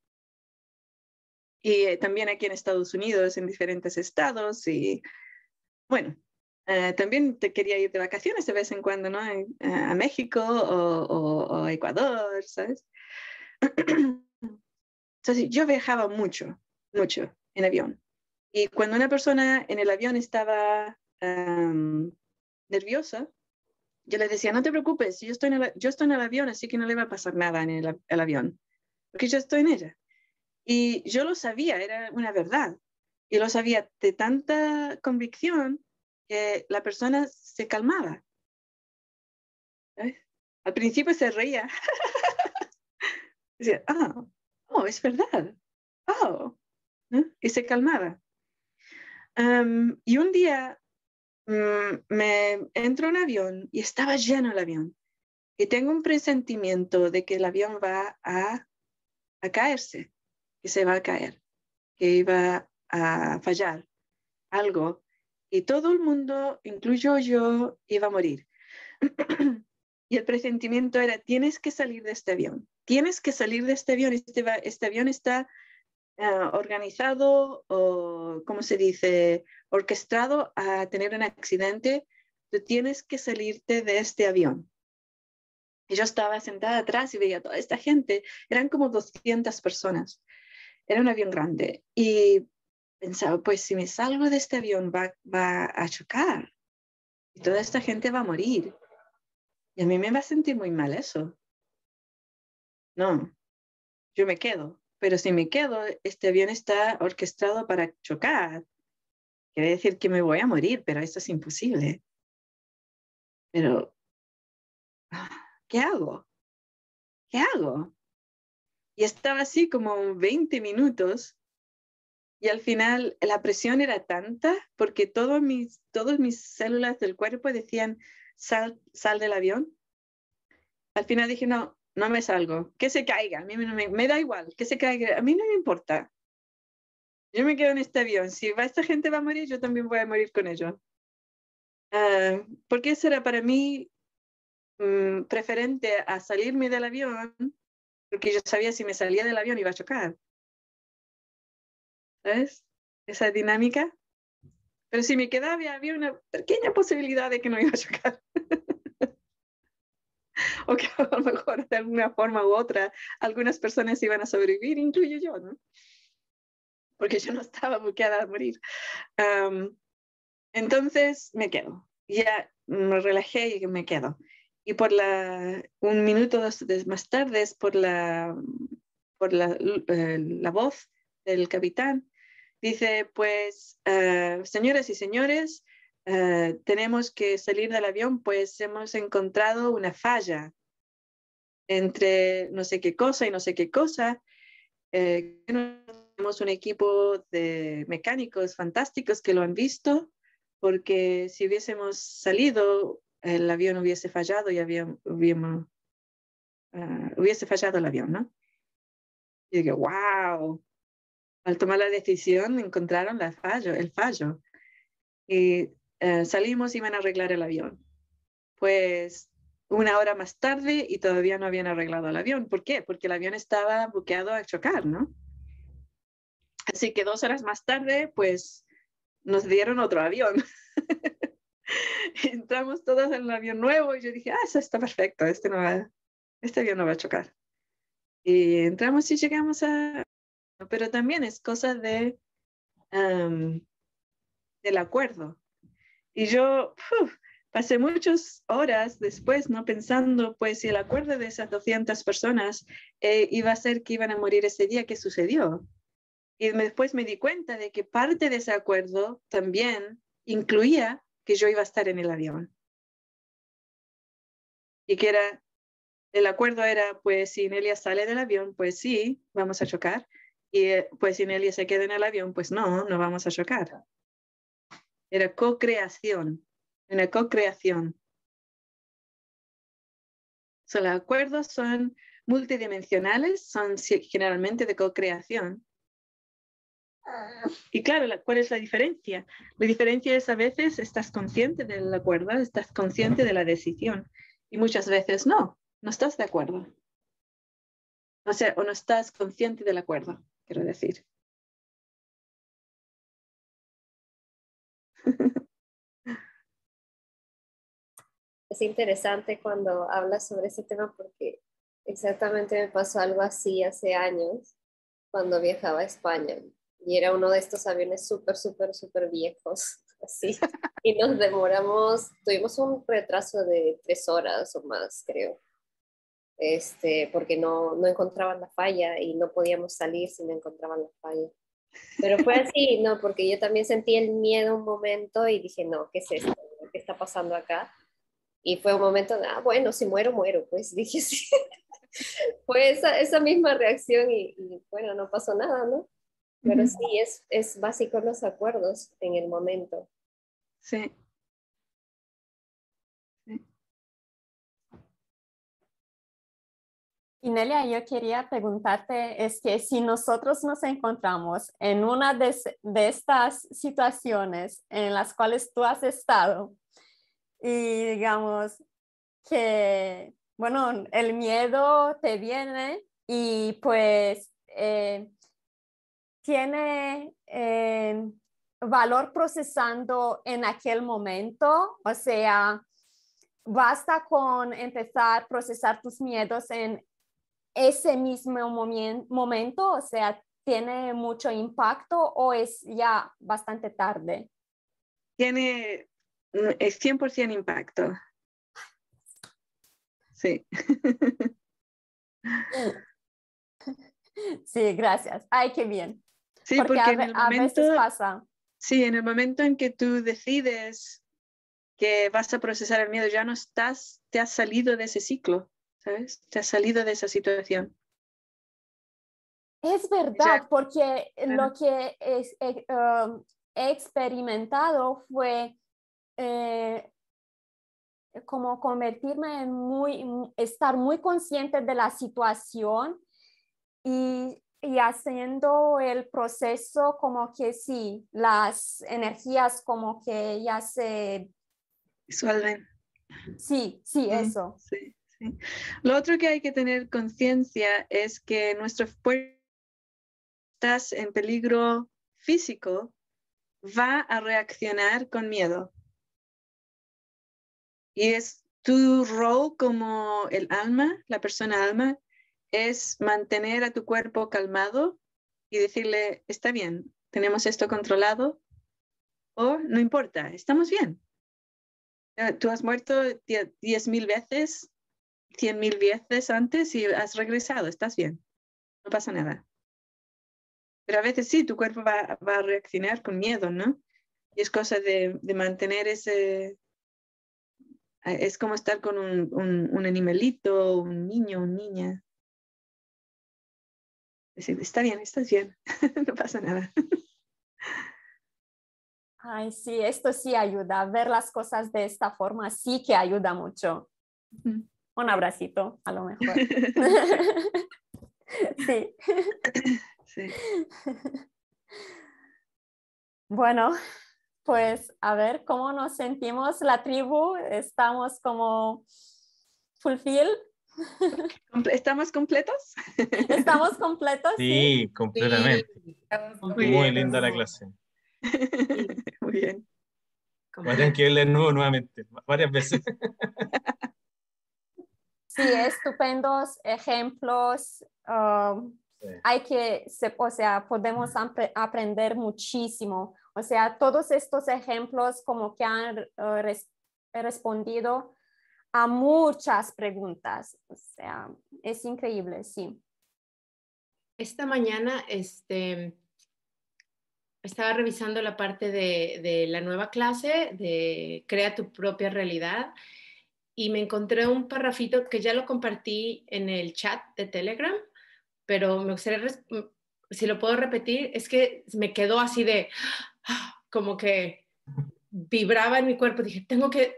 [SPEAKER 2] Y eh, también aquí en Estados Unidos, en diferentes estados. Y bueno, eh, también te quería ir de vacaciones de vez en cuando, ¿no? En- a México o, o- o a Ecuador, ¿sabes? <clears throat> Entonces yo viajaba mucho, mucho en avión. Y cuando una persona en el avión estaba am, nerviosa, yo le decía, no te preocupes, yo estoy, en el, yo estoy en el avión, así que no le va a pasar nada en el, avión, porque yo estoy en ella. Y yo lo sabía, era una verdad. Y lo sabía de tanta convicción que la persona se calmaba. ¿Sabes? Al principio se reía. <laughs> Decía, ah, oh, es verdad. Oh. ¿no? Y se calmaba. Am, y un día mm, me entró un avión y estaba lleno el avión. Y tengo un presentimiento de que el avión va a, a caerse, que se va a caer, que iba a fallar algo. Y todo el mundo, incluyo yo, iba a morir. <clears throat> y el presentimiento era, tienes que salir de este avión, tienes que salir de este avión, este, este avión está ah, organizado o, ¿cómo se dice?, orquestado a tener un accidente, tú tienes que salirte de este avión. Y yo estaba sentada atrás y veía toda esta gente, eran como 200 personas, era un avión grande y pensaba, pues si me salgo de este avión va, va a chocar y toda esta gente va a morir. Y a mí me va a sentir muy mal eso. No, yo me quedo, pero si me quedo, este avión está orquestado para chocar. Quiere decir que me voy a morir, pero esto es imposible. Pero, ¿qué hago? ¿Qué hago? Y estaba así como 20 minutos y al final la presión era tanta porque todos mis, todas mis células del cuerpo decían, sal, sal del avión. Al final dije, no, no me salgo, que se caiga, a mí no me, da igual, que se caiga, a mí no me importa. Yo me quedo en este avión, si va, esta gente va a morir, yo también voy a morir con ellos. Ah, porque eso era para mí mm, preferente a salirme del avión, porque yo sabía si me salía del avión iba a chocar. ¿Sabes? Esa dinámica. Pero si me quedaba, había una pequeña posibilidad de que no iba a chocar. <laughs> <laughs> o que a lo mejor de alguna forma u otra algunas personas iban a sobrevivir, incluyo yo, ¿no? Porque yo no estaba buqueada a morir. Am, entonces me quedo. Ya me relajé y me quedo. Y por la, un minuto dos- más tarde, por la, por la, eh, la voz del capitán, dice, pues, eh, señoras y señores, eh, tenemos que salir del avión, pues hemos encontrado una falla entre no sé qué cosa y no sé qué cosa. Eh, tenemos un equipo de mecánicos fantásticos que lo han visto, porque si hubiésemos salido, el avión hubiese fallado y había- hubiéramos- ah, hubiese fallado el avión, ¿no? Y digo, wow. Al tomar la decisión encontraron la fallo, el fallo. Y eh, salimos y iban a arreglar el avión. Pues una hora más tarde y todavía no habían arreglado el avión. ¿Por qué? Porque el avión estaba buqueado a chocar, ¿no? Así que dos horas más tarde, pues nos dieron otro avión. <laughs> Entramos todos en el avión nuevo y yo dije, ah, eso está perfecto, este, no va, este avión no va a chocar. Y entramos y llegamos a... Pero también es cosa de, del acuerdo. Y yo pasé muchas horas después, ¿no? Pensando, pues, si el acuerdo de esas 200 personas eh, iba a ser que iban a morir ese día, ¿qué sucedió? Y después me di cuenta de que parte de ese acuerdo también incluía que yo iba a estar en el avión. Y que era, el acuerdo era, pues si Nelia sale del avión, pues sí, vamos a chocar. Y eh, pues si Nelia se queda en el avión, pues no, no vamos a chocar. Era co-creación, una co-creación. los acuerdos son multidimensionales, son generalmente de co-creación. Y claro, ¿cuál es la diferencia? La diferencia es a veces estás consciente del acuerdo, estás consciente de la decisión y muchas veces no, no estás de acuerdo. O sea, o no estás consciente del acuerdo, quiero decir.
[SPEAKER 6] Es interesante cuando hablas sobre ese tema porque exactamente me pasó algo así hace años cuando viajaba a España y era uno de estos aviones súper, súper, súper viejos, <laughs> así. Y nos demoramos, tuvimos un retraso de tres horas o más, creo, este, porque no, no encontraban la falla y no podíamos salir si no encontraban la falla. Pero fue así, ¿no? Porque yo también sentí el miedo un momento y dije, no, ¿qué es esto? ¿Qué está pasando acá? Y fue un momento de, ah, bueno, si muero, muero, pues <laughs> dije sí. fue esa, esa misma reacción y, y, bueno, no pasó nada, ¿no? Pero sí, es, es básico los acuerdos en el momento.
[SPEAKER 2] Sí.
[SPEAKER 1] Y Nelia, yo quería preguntarte, es que si nosotros nos encontramos en una de, de, estas situaciones en las cuales tú has estado y digamos que, bueno, el miedo te viene y pues eh, tiene eh, valor procesando en aquel momento, o sea, basta con empezar a procesar tus miedos en ese mismo momento, o sea, tiene mucho impacto o es ya bastante tarde?
[SPEAKER 2] Tiene, es 100% impacto. Sí. <laughs>
[SPEAKER 1] Sí, gracias. Ay, qué bien.
[SPEAKER 2] Sí, porque, a, veces pasa. Sí, en el momento en que tú decides que vas a procesar el miedo, ya no estás, te has salido de ese ciclo, ¿sabes? Te has salido de esa situación.
[SPEAKER 1] Es verdad, porque lo que es, eh, um, he experimentado fue eh, como convertirme en muy, estar muy consciente de la situación y y haciendo el proceso como que sí, las energías como que ya se
[SPEAKER 2] disuelven.
[SPEAKER 1] Sí, sí, eso.
[SPEAKER 2] Sí, sí. Lo otro que hay que tener conciencia es que nuestro cuerpo estás en peligro físico, va a reaccionar con miedo. Y es tu rol como el alma, la persona alma, es mantener a tu cuerpo calmado y decirle, está bien, tenemos esto controlado o no importa, estamos bien. Eh, tú has muerto diez mil veces, cien mil veces antes y has regresado, estás bien, no pasa nada. Pero a veces sí, tu cuerpo va, a reaccionar con miedo, ¿no? Y es cosa de, mantener ese... Es como estar con un, un, un animalito, un niño, una niña decir, está bien, estás bien, <laughs> no pasa nada.
[SPEAKER 1] Ay, sí, esto sí ayuda. Ver las cosas de esta forma sí que ayuda mucho. Un abracito, a lo mejor. <laughs> <laughs> sí. sí. Bueno, pues a ver cómo nos sentimos la tribu. Estamos como fulfill <laughs>
[SPEAKER 2] ¿Estamos completos?
[SPEAKER 1] ¿Estamos <laughs> completos?
[SPEAKER 3] Sí, completamente. Muy, linda la clase. <laughs>
[SPEAKER 2] Muy bien.
[SPEAKER 3] Voy a tener que leer nuevo nuevamente, varias veces.
[SPEAKER 1] Sí, estupendos ejemplos um,
[SPEAKER 3] Sí.
[SPEAKER 1] hay que, se- o sea, podemos apre- aprender muchísimo. O sea, todos estos ejemplos como que han eh, res- respondido a muchas preguntas. O sea, es increíble, sí.
[SPEAKER 5] Esta mañana este, estaba revisando la parte de, de la nueva clase de Crea tu propia realidad y me encontré un parrafito que ya lo compartí en el chat de Telegram, pero me gustaría, si lo puedo repetir, es que me quedó así de, como que vibraba en mi cuerpo. Dije, tengo que,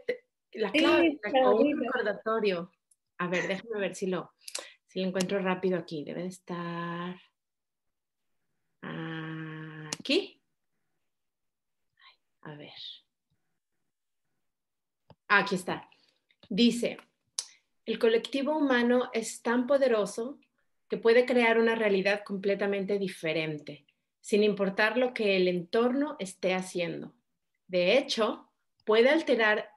[SPEAKER 5] la
[SPEAKER 6] Sí,
[SPEAKER 5] clave, la- o un recordatorio. A ver, déjame ver si lo, si lo encuentro rápido aquí. Debe de estar aquí. A ver. Aquí está. Dice, el colectivo humano es tan poderoso que puede crear una realidad completamente diferente, sin importar lo que el entorno esté haciendo. De hecho, puede alterar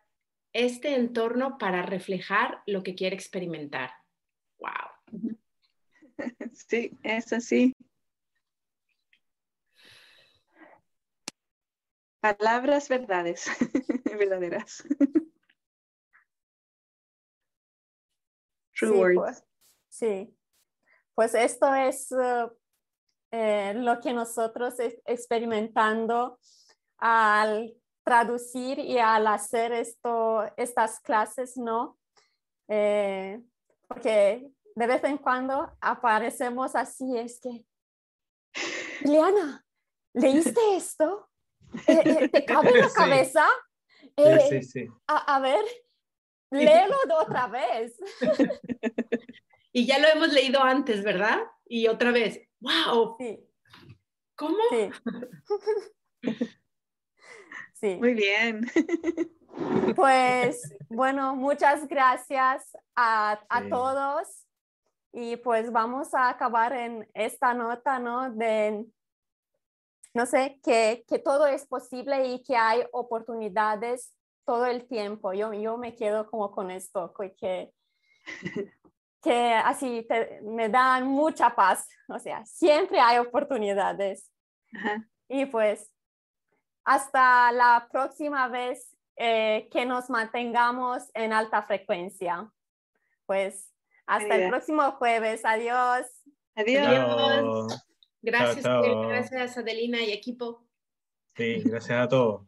[SPEAKER 5] este entorno para reflejar lo que quiere experimentar. ¡Wow! <laughs>
[SPEAKER 2] Sí, es así. Palabras verdades, <laughs> verdaderas. True
[SPEAKER 1] Sí,
[SPEAKER 2] words.
[SPEAKER 1] pues, sí. Pues esto es eh, eh, lo que nosotros es- experimentando al traducir y al hacer esto, estas clases, ¿no? Eh, porque de vez en cuando aparecemos así, es que, Liliana, ¿leíste esto? <laughs> Eh, eh, ¿Te cabe en la
[SPEAKER 3] Sí.
[SPEAKER 1] cabeza?
[SPEAKER 3] Sí,
[SPEAKER 1] Eh,
[SPEAKER 3] sí, sí.
[SPEAKER 1] a, a ver, léelo de otra vez. <laughs>
[SPEAKER 5] Y ya lo hemos leído antes, ¿verdad? Y otra vez, ¡wow!
[SPEAKER 1] Sí,
[SPEAKER 5] ¿Cómo?
[SPEAKER 1] sí. <laughs> Sí,
[SPEAKER 2] Muy bien. <laughs>
[SPEAKER 1] pues bueno, muchas gracias a, a
[SPEAKER 3] Sí.
[SPEAKER 1] todos y pues vamos a acabar en esta nota, ¿no? De, no sé, que, que todo es posible y que hay oportunidades todo el tiempo. Yo, yo me quedo como con esto, que, <laughs> que así te- me dan mucha paz. O sea, siempre hay oportunidades.
[SPEAKER 2] Ajá.
[SPEAKER 1] Y pues hasta la próxima vez eh, que nos mantengamos en alta frecuencia. Pues hasta el
[SPEAKER 2] Querida.
[SPEAKER 1] próximo jueves. Adiós.
[SPEAKER 2] Adiós.
[SPEAKER 3] Chao.
[SPEAKER 5] Gracias,
[SPEAKER 3] Chao, chao.
[SPEAKER 5] Gracias Adelina y equipo.
[SPEAKER 3] Sí, gracias a todos.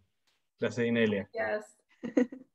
[SPEAKER 3] Gracias, Inelia.
[SPEAKER 5] Gracias. <laughs>